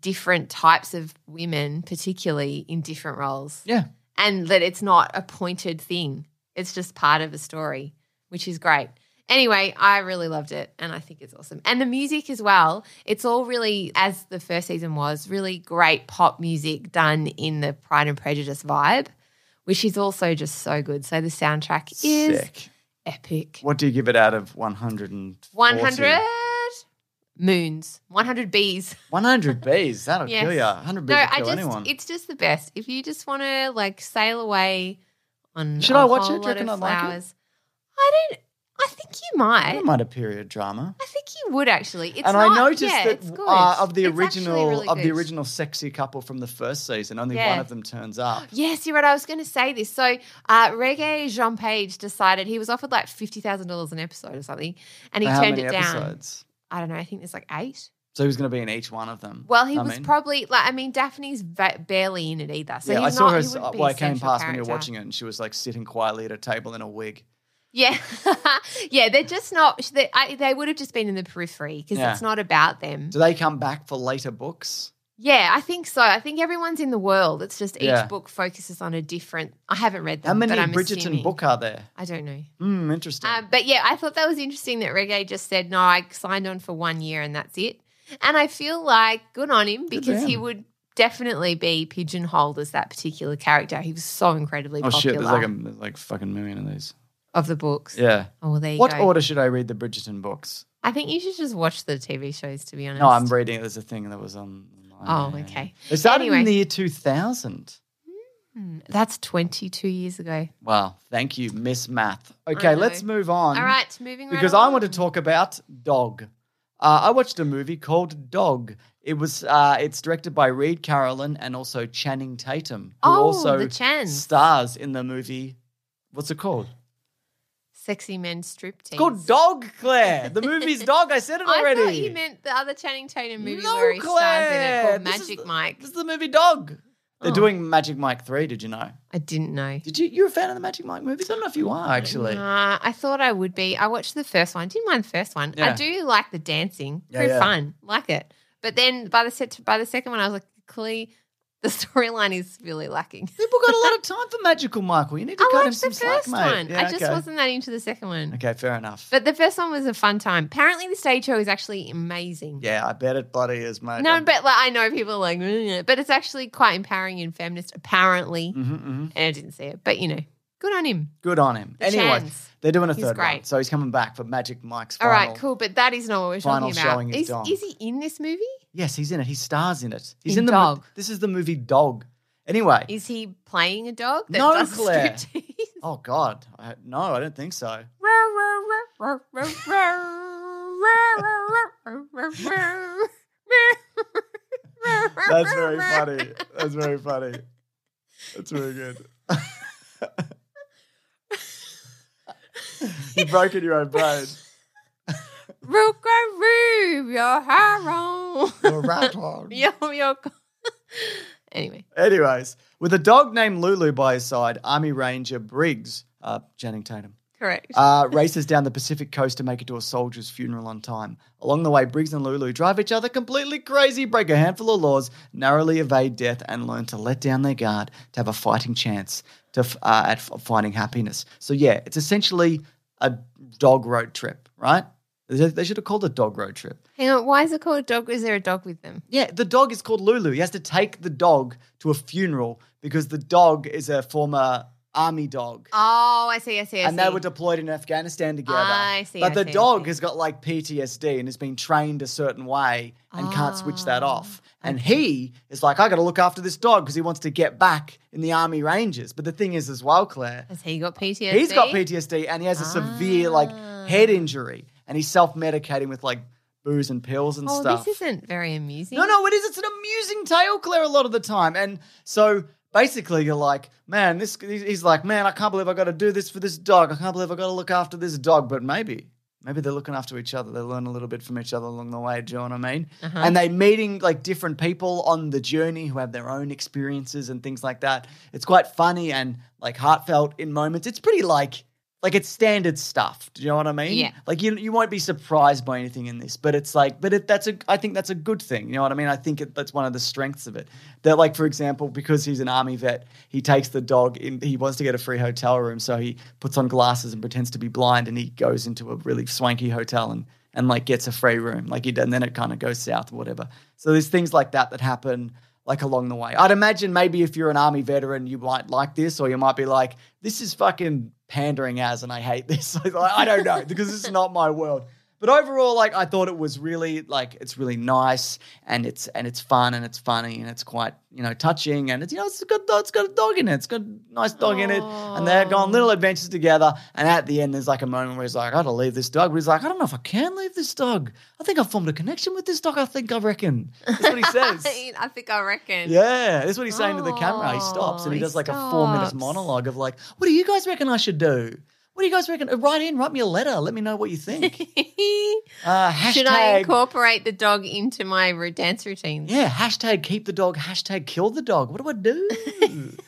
Speaker 1: different types of women, particularly in different roles.
Speaker 2: Yeah.
Speaker 1: and that it's not a pointed thing. It's just part of the story, which is great. Anyway, I really loved it and I think it's awesome. And the music as well, it's all really, as the first season was, really great pop music done in the Pride and Prejudice vibe, which is also just so good. So the soundtrack is
Speaker 2: Sick.
Speaker 1: epic.
Speaker 2: What do you give it out of 100?
Speaker 1: 100 moons, 100 bees.
Speaker 2: 100 bees. That'll
Speaker 1: Yes.
Speaker 2: kill you. 100 bees
Speaker 1: No,
Speaker 2: will
Speaker 1: I
Speaker 2: kill
Speaker 1: just,
Speaker 2: anyone.
Speaker 1: it's just the best. If you just want to like sail away on
Speaker 2: Should
Speaker 1: I
Speaker 2: I watch it? Do you reckon I'd like it?
Speaker 1: I don't. I think you might.
Speaker 2: It might a period drama.
Speaker 1: I think you would actually. It's
Speaker 2: and
Speaker 1: not,
Speaker 2: I noticed
Speaker 1: yeah,
Speaker 2: that uh, of the
Speaker 1: It's
Speaker 2: original
Speaker 1: really
Speaker 2: of the original sexy couple from the first season, only
Speaker 1: Yeah.
Speaker 2: one of them turns up.
Speaker 1: Yes, you're right. I was going to say this. So, uh, Regé-Jean Page decided he was offered like fifty thousand dollars an episode or something, and he
Speaker 2: For
Speaker 1: turned it down.
Speaker 2: episodes?
Speaker 1: I don't know. I think there's like eight.
Speaker 2: So he was going to be in each one of them.
Speaker 1: Well, he
Speaker 2: I
Speaker 1: was
Speaker 2: mean.
Speaker 1: probably like. I mean, Daphne's va- barely in it either. So
Speaker 2: yeah, I saw
Speaker 1: not,
Speaker 2: her.
Speaker 1: he
Speaker 2: s-
Speaker 1: wouldn't be
Speaker 2: Well, I came past when you were watching it, and she was like sitting quietly at a table in a wig.
Speaker 1: Yeah, yeah. They're just not. They, I, they would have just been in the periphery because
Speaker 2: Yeah.
Speaker 1: it's not about them.
Speaker 2: Do they come back for later books?
Speaker 1: Yeah, I think so. I think everyone's in the world. It's just each
Speaker 2: Yeah.
Speaker 1: book focuses on a different. I haven't read them.
Speaker 2: How many Bridgerton
Speaker 1: assuming-
Speaker 2: book are there?
Speaker 1: I don't know.
Speaker 2: Hmm, interesting.
Speaker 1: Um, but yeah, I thought that was interesting that Regé just said, no, I signed on for one year and that's it. And I feel like good on him because he would definitely be pigeonholed as that particular character. He was so incredibly
Speaker 2: oh shit!
Speaker 1: popular
Speaker 2: There's like a there's like fucking million of these.
Speaker 1: of the books.
Speaker 2: Yeah.
Speaker 1: Oh, well, there you
Speaker 2: What
Speaker 1: go.
Speaker 2: order should I read the Bridgerton books?
Speaker 1: I think you should just watch the TV shows, to be honest.
Speaker 2: No, I'm reading it. There's a thing that was on.
Speaker 1: Oh, okay.
Speaker 2: They started in the year 2000.
Speaker 1: Hmm, That's 22 years ago.
Speaker 2: Wow. Thank you, Miss Math. Okay, let's move on.
Speaker 1: All right, moving right
Speaker 2: Because I want to talk about Dog. Uh, I watched a movie called Dog. It was uh, it's directed by Reid Carolin and also Channing Tatum, who
Speaker 1: Oh,
Speaker 2: also
Speaker 1: the
Speaker 2: stars in the movie. What's it called?
Speaker 1: Sexy Men Striptease.
Speaker 2: It's called Dog, Claire. The movie's Dog. I said it already.
Speaker 1: I thought you meant the other Channing Tatum movie
Speaker 2: no,
Speaker 1: where he
Speaker 2: Claire.
Speaker 1: stars in it called
Speaker 2: This is
Speaker 1: Magic
Speaker 2: the-
Speaker 1: Mike.
Speaker 2: This is the movie Dog. They're
Speaker 1: Oh.
Speaker 2: doing Magic Mike 3, did you know?
Speaker 1: I didn't know.
Speaker 2: Did you you're a fan of the Magic Mike movies? I don't know if you are actually.
Speaker 1: Nah, I thought I would be. I watched the first one. Didn't mind the first one. I do like the dancing.
Speaker 2: Yeah,
Speaker 1: Very
Speaker 2: yeah.
Speaker 1: fun. Like it. But then by the set by the second one, I was like, clearly the storyline is really lacking.
Speaker 2: People got a lot of time for Magical Michael. You need to
Speaker 1: I
Speaker 2: cut him
Speaker 1: liked
Speaker 2: some
Speaker 1: the
Speaker 2: slack,
Speaker 1: first
Speaker 2: mate.
Speaker 1: one.
Speaker 2: Yeah,
Speaker 1: I just
Speaker 2: okay.
Speaker 1: wasn't that into the second one.
Speaker 2: Okay, fair enough.
Speaker 1: But the first one was a fun time. Apparently, the stage show is actually amazing.
Speaker 2: yeah, I bet it bloody is, mate.
Speaker 1: No, but like I know people are like, "Mm," but it's actually quite empowering and feminist, apparently.
Speaker 2: hmm hmm
Speaker 1: And I didn't see it, but you know, good on him.
Speaker 2: Good on him.
Speaker 1: The
Speaker 2: anyway,
Speaker 1: Chans.
Speaker 2: they're doing a
Speaker 1: He's
Speaker 2: third one, so he's coming back for Magic Mike's
Speaker 1: All
Speaker 2: final.
Speaker 1: right, cool. But that is not what we're
Speaker 2: final
Speaker 1: talking about.
Speaker 2: showing is
Speaker 1: Is, is he in this movie?
Speaker 2: Yes, he's in it. He stars in it. He's
Speaker 1: In
Speaker 2: in, the mo-
Speaker 1: Dog.
Speaker 2: This is the movie Dog. Anyway.
Speaker 1: Is he playing a dog? That
Speaker 2: No,
Speaker 1: does
Speaker 2: Claire.
Speaker 1: striptease?
Speaker 2: oh God, I, no, I don't think so. That's very funny. That's very funny. That's very good. You've broken your own brain.
Speaker 1: Rookaroo, your harrow.
Speaker 2: You're right on.
Speaker 1: Yo, yo. Anyway,
Speaker 2: Anyways, with a dog named Lulu by his side, Army Ranger Briggs, uh, Channing Tatum,
Speaker 1: correct.
Speaker 2: uh, races down the Pacific coast to make it to a soldier's funeral on time. Along the way, Briggs and Lulu drive each other completely crazy, break a handful of laws, narrowly evade death, and learn to let down their guard to have a fighting chance to uh, at finding happiness. So yeah, it's essentially a dog road trip, right? They should have called it dog road trip.
Speaker 1: Hang on, why is it called dog? Is there a dog with them?
Speaker 2: Yeah, the dog is called Lulu. He has to take the dog to a funeral because the dog is a former army dog.
Speaker 1: Oh, I see, I see, I
Speaker 2: and
Speaker 1: see.
Speaker 2: they were deployed in Afghanistan together.
Speaker 1: I see,
Speaker 2: But
Speaker 1: I
Speaker 2: the
Speaker 1: see,
Speaker 2: dog has got like PTSD and has been trained a certain way and can't switch that
Speaker 1: Ah,
Speaker 2: off. And he is like, I got to look after this dog because he wants to get back in the army rangers. But the thing is, as well, Claire,
Speaker 1: Has he got PTSD?
Speaker 2: he's got PTSD and he has a severe like
Speaker 1: Ah.
Speaker 2: head injury and he's self medicating with like booze and pills and
Speaker 1: Oh,
Speaker 2: stuff.
Speaker 1: this isn't very amusing.
Speaker 2: No, no, it is. It's an amusing tale, Claire, a lot of the time. And so basically, you're like, man, this. He's like, man, I can't believe I got to do this for this dog. I can't believe I got to look after this dog. But maybe, maybe they're looking after each other. They learn a little bit from each other along the way. Do you know what I mean?
Speaker 1: Uh-huh.
Speaker 2: And they meeting like different people on the journey who have their own experiences and things like that. It's quite funny and like heartfelt in moments. It's pretty like. Like it's standard stuff. Do you know what I mean?
Speaker 1: Yeah.
Speaker 2: Like you, you won't be surprised by anything in this, but it's like, but it, that's a, I think that's a good thing. You know what I mean? I think it, that's one of the strengths of it. That, like, for example, because he's an army vet, he takes the dog in. He wants to get a free hotel room, so he puts on glasses and pretends to be blind, and he goes into a really swanky hotel and and like gets a free room. Like he, and then it kind of goes south or whatever. So there's things like that that happen like along the way. I'd imagine maybe if you're an army veteran, you might like this, or you might be like, this is fucking pandering as, and I hate this. I don't know because this is not my world. But overall, like I thought it was really like it's really nice and it's and it's fun and it's funny and it's quite you know touching and it's you know it's got it's got a dog in it. It's got a nice dog in it, and they're going little adventures together. And at the end, there's like a moment where he's like, "I gotta leave this dog," but he's like, "I don't know if I can leave this dog. I think I've formed a connection with this dog. I think I reckon." That's what he says.
Speaker 1: I think I reckon.
Speaker 2: Yeah, that's what he's saying to the camera. He oh, stops and he
Speaker 1: Oh, he
Speaker 2: does like a four minutes monologue of like, "What do you guys reckon I should do? What do you guys reckon? Uh, Write in, write me a letter. Let me know what you think." Uh, hashtag,
Speaker 1: Should I incorporate the dog into my dance routines?
Speaker 2: yeah, hashtag keep the dog, hashtag kill the dog. What do I do?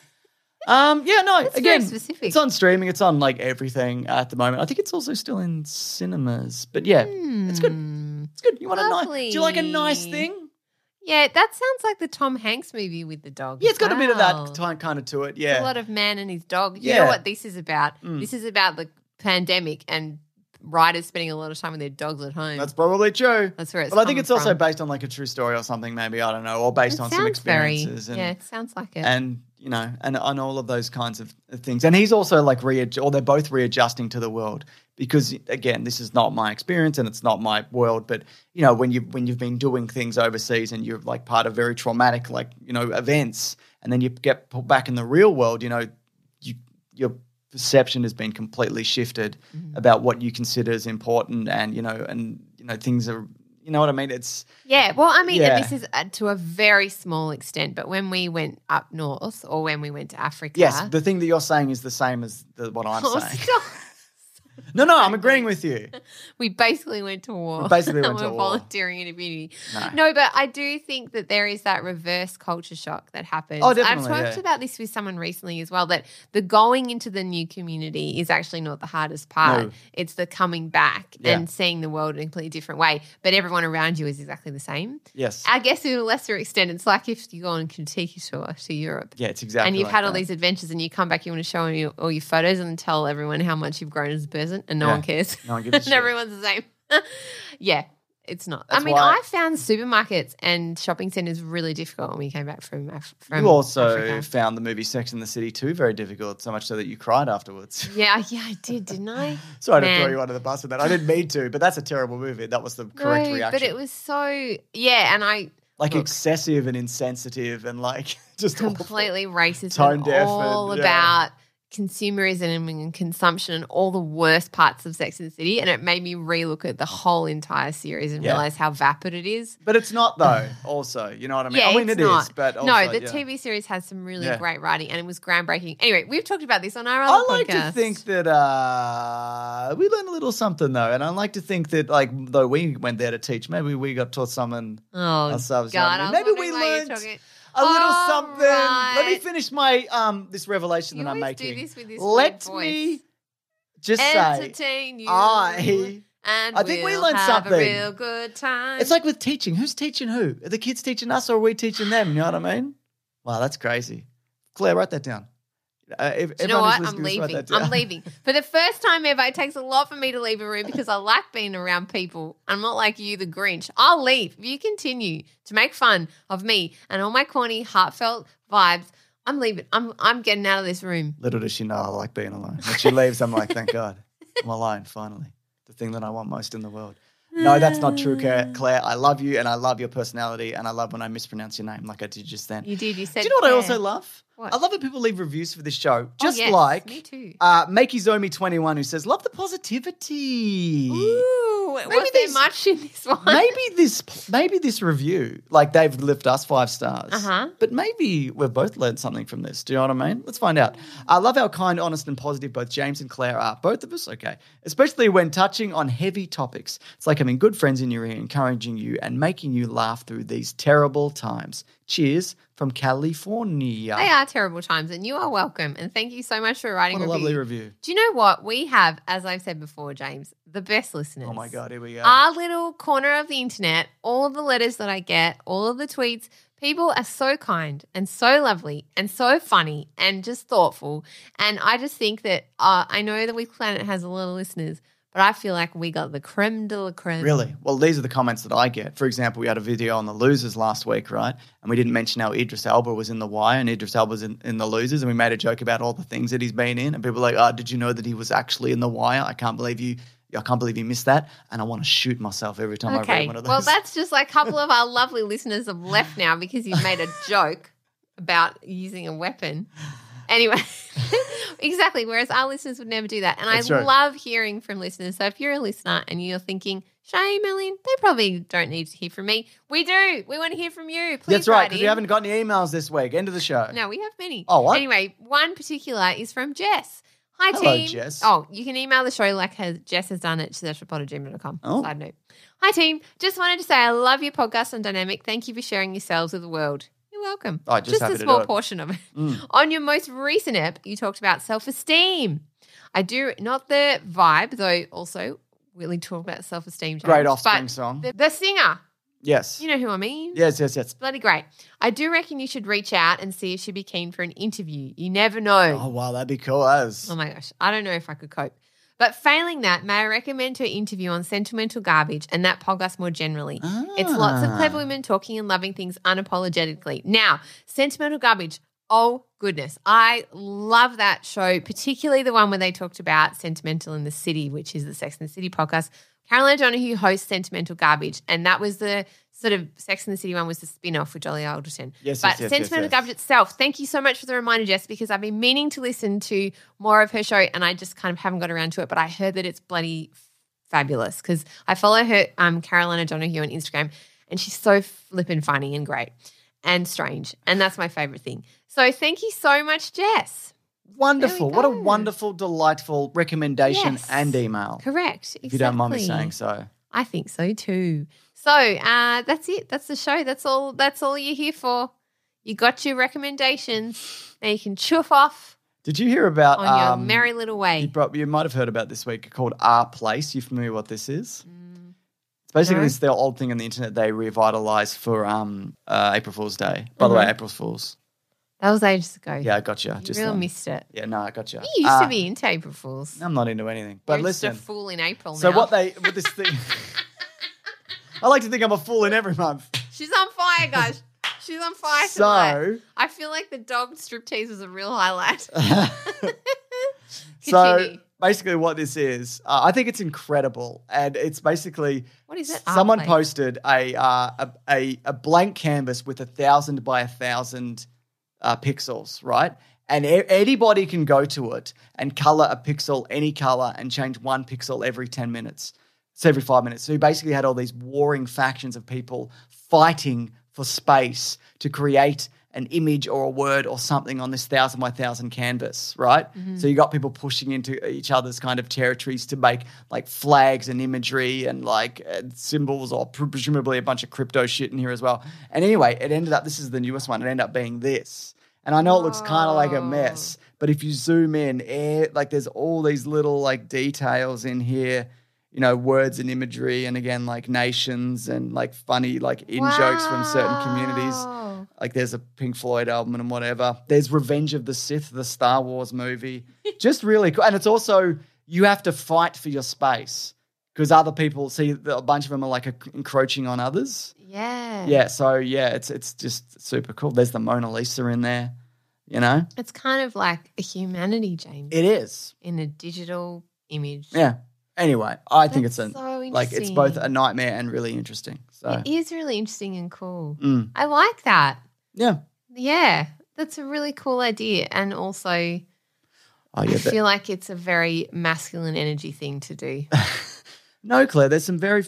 Speaker 2: um, yeah, no,
Speaker 1: That's
Speaker 2: again,
Speaker 1: specific.
Speaker 2: it's on streaming. It's on like everything at the moment. I think it's also still in cinemas. But yeah, it's good.
Speaker 1: Hmm.
Speaker 2: It's good. You want a nice? Do you like a nice thing?
Speaker 1: Yeah, that sounds like the Tom Hanks movie with the dog.
Speaker 2: Yeah, it's got a bit of that time kind of to it. Yeah.
Speaker 1: A lot of man and his dog. You
Speaker 2: Yeah.
Speaker 1: know what this is about?
Speaker 2: Mm.
Speaker 1: This is about the pandemic and writers spending a lot of time with their dogs at home.
Speaker 2: that's probably true.
Speaker 1: That's where it's
Speaker 2: But I think
Speaker 1: coming
Speaker 2: it's also
Speaker 1: from.
Speaker 2: based on like a true story or something, maybe I don't know, or based
Speaker 1: It
Speaker 2: on some
Speaker 1: sounds very-
Speaker 2: experiences. and,
Speaker 1: yeah, it sounds like it.
Speaker 2: and you know, and on all of those kinds of things. And he's also like readjust, or they're both readjusting to the world because again, this is not my experience and it's not my world. But you know, when you when you've been doing things overseas and you're like part of very traumatic like you know events, and then you get put back in the real world, you know, you your perception has been completely shifted
Speaker 1: Mm-hmm.
Speaker 2: about what you consider as important, and you know, and you know, things are. You know what I mean? It's
Speaker 1: yeah, well, I mean,
Speaker 2: Yeah.
Speaker 1: this is uh, to a very small extent, but when we went up north or when we went to Africa,
Speaker 2: yes. The thing that you're saying is the same as the, what I'm
Speaker 1: Oh,
Speaker 2: saying. No, no, I'm agreeing with you.
Speaker 1: we basically went to war.
Speaker 2: We basically went to
Speaker 1: we're
Speaker 2: war.
Speaker 1: volunteering in a community.
Speaker 2: No.
Speaker 1: No, but I do think that there is that reverse culture shock that happens.
Speaker 2: Oh, definitely,
Speaker 1: I've talked
Speaker 2: yeah.
Speaker 1: about this with someone recently as well. That the going into the new community is actually not the hardest part.
Speaker 2: No.
Speaker 1: It's the coming back
Speaker 2: Yeah.
Speaker 1: and seeing the world in a completely different way. But everyone around you is exactly the same.
Speaker 2: Yes.
Speaker 1: I guess to a lesser extent, it's like if you go on a Contiki tour to Europe.
Speaker 2: Yeah, it's exactly.
Speaker 1: and you've
Speaker 2: like
Speaker 1: had all these adventures, and you come back, you want to show you all your photos and tell everyone how much you've grown as a person, and no
Speaker 2: Yeah.
Speaker 1: one cares.
Speaker 2: No one gives a
Speaker 1: and
Speaker 2: shit.
Speaker 1: everyone's the same. yeah, it's not.
Speaker 2: That's
Speaker 1: I mean,
Speaker 2: why-
Speaker 1: I found supermarkets and shopping centers really difficult when we came back from, Af- from
Speaker 2: You also
Speaker 1: Africa.
Speaker 2: found the movie Sex in the City too very difficult, so much so that you cried afterwards.
Speaker 1: Yeah, yeah, I did, didn't I?
Speaker 2: Sorry to
Speaker 1: Man.
Speaker 2: throw you under the bus with that. I didn't mean to, but that's a terrible movie. That was the correct
Speaker 1: no,
Speaker 2: reaction.
Speaker 1: but it was so yeah, and I
Speaker 2: like
Speaker 1: look.
Speaker 2: excessive and insensitive and like just awful.
Speaker 1: completely racist
Speaker 2: Tone
Speaker 1: and
Speaker 2: deaf
Speaker 1: all
Speaker 2: and- yeah.
Speaker 1: about consumerism and consumption and all the worst parts of Sex and the City, and it made me relook at the whole entire series and
Speaker 2: Yeah.
Speaker 1: realize how vapid it is.
Speaker 2: But it's not though. Also, you know what I mean?
Speaker 1: Yeah,
Speaker 2: I mean
Speaker 1: it's
Speaker 2: it is,
Speaker 1: not.
Speaker 2: but also,
Speaker 1: no, the
Speaker 2: yeah.
Speaker 1: TV series has some really
Speaker 2: Yeah.
Speaker 1: great writing, and it was groundbreaking. Anyway, we've talked about this on our
Speaker 2: I like
Speaker 1: podcast.
Speaker 2: to think that uh, we learned a little something though, and I like to think that like though we went there to teach, maybe we got taught something
Speaker 1: oh
Speaker 2: ourselves.
Speaker 1: God,
Speaker 2: something.
Speaker 1: I was
Speaker 2: maybe we learned a little
Speaker 1: All
Speaker 2: something. Let me finish my um this revelation
Speaker 1: You
Speaker 2: that I'm
Speaker 1: always do
Speaker 2: making.
Speaker 1: this with this
Speaker 2: Let
Speaker 1: weird
Speaker 2: me
Speaker 1: voice.
Speaker 2: just say
Speaker 1: entertain you.
Speaker 2: I
Speaker 1: and
Speaker 2: I think we
Speaker 1: we'll
Speaker 2: learned
Speaker 1: have
Speaker 2: something.
Speaker 1: A real good time.
Speaker 2: it's like with teaching. Who's teaching who? Are the kids teaching us or are we teaching them? You know what I mean? Wow, that's crazy. Claire, write that down. Uh, if,
Speaker 1: you know what? I'm
Speaker 2: listening to this, write
Speaker 1: leaving. I'm leaving. For the first time ever, it takes a lot for me to leave a room because I like being around people. I'm not like you, the Grinch. I'll leave. If you continue to make fun of me and all my corny, heartfelt vibes, I'm leaving. I'm I'm getting out of this room.
Speaker 2: Little does she know I like being alone. When she leaves, I'm like, thank God, I'm alone finally. The thing that I want most in the world. No, that's not true, Claire. Claire, I love you and I love your personality and I love when I mispronounce your name like I did just then.
Speaker 1: You did. You said.
Speaker 2: Do you know what I also love?
Speaker 1: What?
Speaker 2: I love that people leave reviews for this show.
Speaker 1: Oh,
Speaker 2: Just
Speaker 1: yes,
Speaker 2: like
Speaker 1: me too.
Speaker 2: uh, Makezomi21 who says, love the positivity.
Speaker 1: Ooh, was
Speaker 2: Maybe
Speaker 1: there much in this one?
Speaker 2: maybe this maybe this review like they've left us five stars
Speaker 1: Uh-huh.
Speaker 2: but maybe we've both learned something from this do you know what i mean let's find out i love how kind honest and positive both james and claire are both of us okay especially when touching on heavy topics it's like having good friends in your ear encouraging you and making you laugh through these terrible times cheers from california
Speaker 1: They are terrible times, and you are welcome. And thank you so much for writing
Speaker 2: what a
Speaker 1: a
Speaker 2: lovely
Speaker 1: review.
Speaker 2: review
Speaker 1: Do you know what we have? As I've said before, James, the best listeners.
Speaker 2: oh my god here we go
Speaker 1: Our little corner of the internet, all of the letters that I get, all of the tweets, people are so kind and so lovely and so funny and just thoughtful. And I just think that uh, I know that Weekly Planet has a lot of listeners, but I feel like we got the creme de la creme.
Speaker 2: Really? Well, these are the comments that I get. For example, we had a video on the losers last week, right? And we didn't mention how Idris Elba was in the wire and Idris Elba was in, in the losers. And we made a joke about all the things that he's been in. And people were like, oh, did you know that he was actually in the wire? I can't believe you I can't believe you missed that, and I want to shoot myself every time I
Speaker 1: Okay.
Speaker 2: read one of those.
Speaker 1: Well, that's just like a couple of our lovely listeners have left now because you've made a joke about using a weapon. Anyway, exactly. Whereas our listeners would never do that. And
Speaker 2: That's
Speaker 1: I
Speaker 2: right.
Speaker 1: love hearing from listeners. So if you're a listener and you're thinking, Shame, Melanie, they probably don't need to hear from me. We do. We want to hear from you. Please
Speaker 2: that's right. Because we haven't got any emails this week. End of the show.
Speaker 1: No, we have many.
Speaker 2: Oh, what?
Speaker 1: Anyway, one particular is from Jess. Hi,
Speaker 2: Hello,
Speaker 1: team.
Speaker 2: Jess.
Speaker 1: Oh, you can email the show like has, Jess has done at com.
Speaker 2: Oh.
Speaker 1: Side note. Hi, team. Just wanted to say I love your podcast on Dynamic. Thank you for sharing yourselves with the world. Welcome.
Speaker 2: Oh, just happy
Speaker 1: a small portion of it.
Speaker 2: Mm.
Speaker 1: On your most recent app, you talked about self esteem. I do, not the vibe, though also really talk about self esteem.
Speaker 2: Great offspring song.
Speaker 1: The, the singer.
Speaker 2: yes.
Speaker 1: You know who I mean?
Speaker 2: yes, yes, yes.
Speaker 1: Bloody great. I do reckon you should reach out and see if she'd be keen for an interview. You never know.
Speaker 2: Oh, wow, that'd be cool as.
Speaker 1: Oh my gosh. I don't know if I could cope. But failing that, may I recommend her interview on sentimental garbage and that podcast more generally? It's lots of clever
Speaker 2: Ah.
Speaker 1: women talking and loving things unapologetically. Now, sentimental garbage. Oh goodness, I love that show, particularly the one where they talked about Sentimental in the City, which is the Sex and the City podcast. Caroline O'Donoghue hosts Sentimental Garbage, and that was the sort of Sex and the City one was the spin-off with Dolly Alderton.
Speaker 2: Yes,
Speaker 1: but
Speaker 2: yes, yes,
Speaker 1: Sentimental
Speaker 2: yes.
Speaker 1: Garbage itself, thank you so much for the reminder, Jess, because I've been meaning to listen to more of her show and I just kind of haven't got around to it. But I heard that it's bloody fabulous because I follow her, um, Caroline O'Donoghue on Instagram, and she's so flippin' funny and great and strange. And that's my favorite thing. So thank you so much, Jess.
Speaker 2: Wonderful. What a wonderful, delightful recommendation
Speaker 1: Yes.
Speaker 2: and email.
Speaker 1: Correct.
Speaker 2: If you don't mind me saying so.
Speaker 1: I think so too. So uh, that's it. That's the show. That's all. That's all you're here for. You got your recommendations. Now you can chuff off
Speaker 2: Did you hear about
Speaker 1: on your
Speaker 2: um,
Speaker 1: merry little way.
Speaker 2: You, prob- you might have heard about this week called r/place. You familiar what this is? It's basically
Speaker 1: No.
Speaker 2: this the old thing on the internet they revitalized for um, uh, April Fool's Day. By the way. April Fool's.
Speaker 1: That was ages ago.
Speaker 2: Yeah, I got you.
Speaker 1: you
Speaker 2: Just
Speaker 1: really
Speaker 2: um,
Speaker 1: missed it.
Speaker 2: yeah, no, I got you.
Speaker 1: You used to be into April Fools.
Speaker 2: I'm not into anything. But
Speaker 1: You're just
Speaker 2: listen,
Speaker 1: a fool in April.
Speaker 2: so
Speaker 1: now.
Speaker 2: what they with this thing. I like to think I'm a fool in every month.
Speaker 1: She's on fire, guys. She's on fire tonight.
Speaker 2: So,
Speaker 1: I feel like the dog striptease was a real highlight.
Speaker 2: so basically, what this is, uh, I think it's incredible, and it's basically
Speaker 1: What is it?
Speaker 2: Someone posted a, uh, a a a blank canvas with a thousand by a thousand uh, pixels, right? And anybody can go to it and color a pixel any color and change one pixel every ten minutes. It's every five minutes. So you basically had all these warring factions of people fighting for space to create an image or a word or something on this thousand by thousand canvas, right? So you got people pushing into each other's kind of territories to make like flags and imagery and like uh, symbols or pre- presumably a bunch of crypto shit in here as well. And anyway, it ended up, this is the newest one, it ended up being this. And I know it looks kind of like a mess, but if you zoom in, eh, like there's all these little like details in here you know, words and imagery, and again, like nations and like funny, like in jokes from certain communities. Like there's a Pink Floyd album and whatever. There's Revenge of the Sith, the Star Wars movie. Just really cool. And it's also, you have to fight for your space because other people see a bunch of them are like encroaching on others.
Speaker 1: Yeah.
Speaker 2: Yeah. So, yeah, it's, it's just super cool. There's the Mona Lisa in there, you know?
Speaker 1: It's kind of like a humanity, James,
Speaker 2: It is.
Speaker 1: in a digital image.
Speaker 2: Yeah. Anyway, I think
Speaker 1: That's
Speaker 2: it's a,
Speaker 1: so
Speaker 2: like it's both a nightmare and really interesting. So,
Speaker 1: It is really interesting and cool.
Speaker 2: mm,
Speaker 1: I like that.
Speaker 2: yeah.
Speaker 1: Yeah. That's a really cool idea. And also, I
Speaker 2: Oh, yeah. but-
Speaker 1: feel like it's a very masculine energy thing to do.
Speaker 2: no, Claire, there's some very.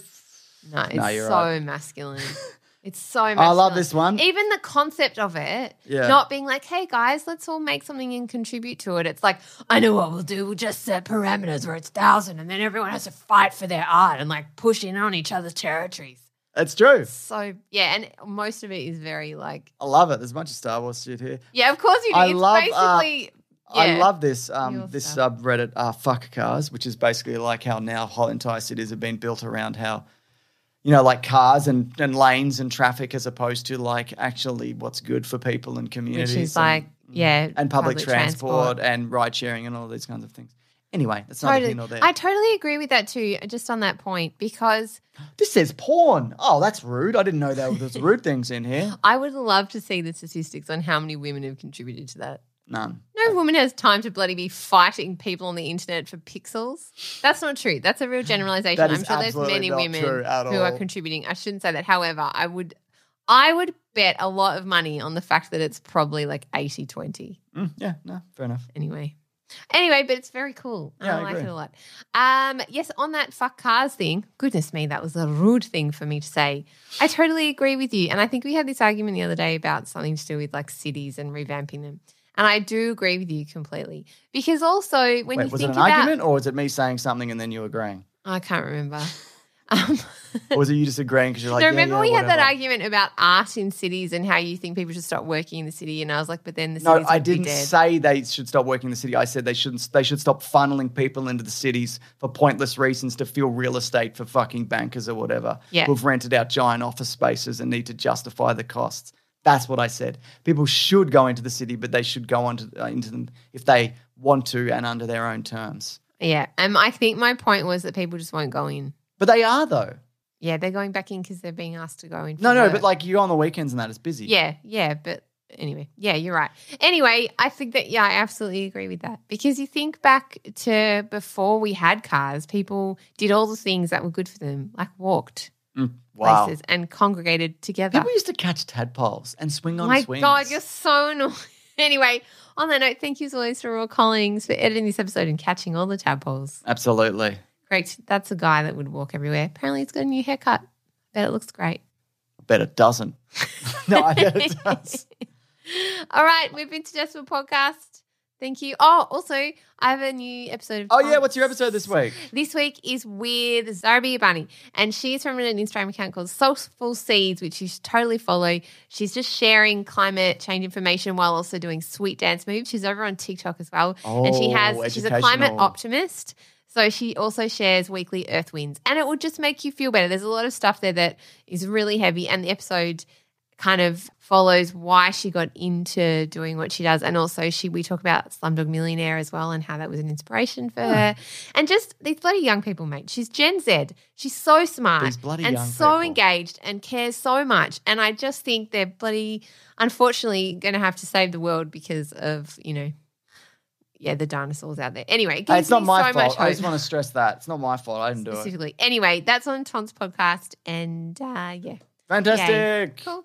Speaker 1: No, it's
Speaker 2: No, you're
Speaker 1: so
Speaker 2: right.
Speaker 1: masculine. It's so masculine.
Speaker 2: I love this one.
Speaker 1: Even the concept of it,
Speaker 2: Yeah.
Speaker 1: not being like, hey guys, let's all make something and contribute to it. It's like, I know what we'll do. We'll just set parameters where it's thousand and then everyone has to fight for their art and like push in on each other's territories.
Speaker 2: It's true.
Speaker 1: So, yeah, and most of it is very like,
Speaker 2: I love it. There's a bunch of Star Wars shit here.
Speaker 1: yeah, of course you do.
Speaker 2: I
Speaker 1: it's
Speaker 2: love, uh,
Speaker 1: basically,
Speaker 2: I love this um, this
Speaker 1: stuff.
Speaker 2: subreddit, uh, fuck cars, which is basically like how now whole entire cities have been built around how, you know, like cars and, and lanes and traffic as opposed to like actually what's good for people and communities.
Speaker 1: which is
Speaker 2: and-
Speaker 1: like, mm, yeah,
Speaker 2: and public, transport, and ride sharing and all these kinds of things. Anyway, that's not
Speaker 1: Totally.
Speaker 2: here nor there.
Speaker 1: I totally agree with that too, just on that point, because
Speaker 2: this says porn. Oh, that's rude. I didn't know there was rude things in here.
Speaker 1: I would love to see the statistics on how many women have contributed to that.
Speaker 2: None.
Speaker 1: No woman has time to bloody be fighting people on the internet for pixels. That's not true. That's a real generalization. I'm sure there's many women who are contributing. I shouldn't say that. However, I would I would bet a lot of money on the fact that it's probably like 80-20
Speaker 2: Mm, yeah, no, fair enough.
Speaker 1: anyway. Anyway, but it's very cool.
Speaker 2: Yeah,
Speaker 1: I,
Speaker 2: I
Speaker 1: like
Speaker 2: agree.
Speaker 1: it a lot. Um, yes, on that fuck cars thing, goodness me, that was a rude thing for me to say. I totally agree with you. And I think we had this argument the other day about something to do with like cities and revamping them. And I do agree with you completely. Because also when
Speaker 2: Wait,
Speaker 1: you
Speaker 2: was it
Speaker 1: think
Speaker 2: an
Speaker 1: about
Speaker 2: argument or was it me saying something and then you agreeing?
Speaker 1: I can't remember. Um,
Speaker 2: Or was it you just agreeing because you're like,
Speaker 1: no,
Speaker 2: yeah,
Speaker 1: remember
Speaker 2: yeah,
Speaker 1: we had that argument about art in cities and how you think people should stop working in the city. And I was like, but then the
Speaker 2: No, I didn't say they should stop working in the city. I said they shouldn't. They should stop funneling people into the cities for pointless reasons to fill real estate for fucking bankers or whatever.
Speaker 1: Yeah.
Speaker 2: who've rented out giant office spaces and need to justify the costs. That's what I said. People should go into the city, but they should go onto, uh, into them if they want to and under their own terms.
Speaker 1: Yeah. Um, I think my point was that people just won't go in.
Speaker 2: But they are though.
Speaker 1: Yeah, they're going back in because they're being asked to go in.
Speaker 2: No, no,
Speaker 1: work.
Speaker 2: but like you go on the weekends and that is busy.
Speaker 1: yeah, yeah, but anyway, yeah, you're right. Anyway, I think that yeah, I absolutely agree with that because you think back to before we had cars, people did all the things that were good for them, like walked
Speaker 2: Mm, wow.
Speaker 1: places and congregated together.
Speaker 2: People used to catch tadpoles and swing on
Speaker 1: My
Speaker 2: swings.
Speaker 1: God, you're so annoying. anyway, on that note, thank you as always to Raw Collings for editing this episode and catching all the tadpoles.
Speaker 2: Absolutely.
Speaker 1: Great. That's a guy that would walk everywhere. Apparently, he's got a new haircut. Bet it looks great.
Speaker 2: I bet it doesn't. no, I bet it does.
Speaker 1: All right, we've been to Decibel Podcast. Thank you. Oh, also, I have a new episode of
Speaker 2: Oh yeah, what's your episode this week?
Speaker 1: This week is with Zarbi Bunny, and she's from an Instagram account called Soulful Seeds, which you should totally follow. She's just sharing climate change information while also doing sweet dance moves. She's over on TikTok as well, and she
Speaker 2: Oh,
Speaker 1: has she's a climate optimist. So she also shares weekly Earth Winds, and it will just make you feel better. There's a lot of stuff there that is really heavy, and the episode kind of follows why she got into doing what she does. And also she we talk about Slumdog Millionaire as well and how that was an inspiration for her. And just these bloody young people, mate. She's Gen Z. She's so smart and so
Speaker 2: people.
Speaker 1: engaged and cares so much. And I just think they're bloody unfortunately gonna have to save the world because of, you know, yeah, the dinosaurs out there. Anyway, it
Speaker 2: it's not my
Speaker 1: so
Speaker 2: fault. I just want to stress that it's not my fault. I didn't do it.
Speaker 1: Specifically. Anyway, that's on Tom's podcast. And uh, yeah.
Speaker 2: Fantastic!
Speaker 1: Cool.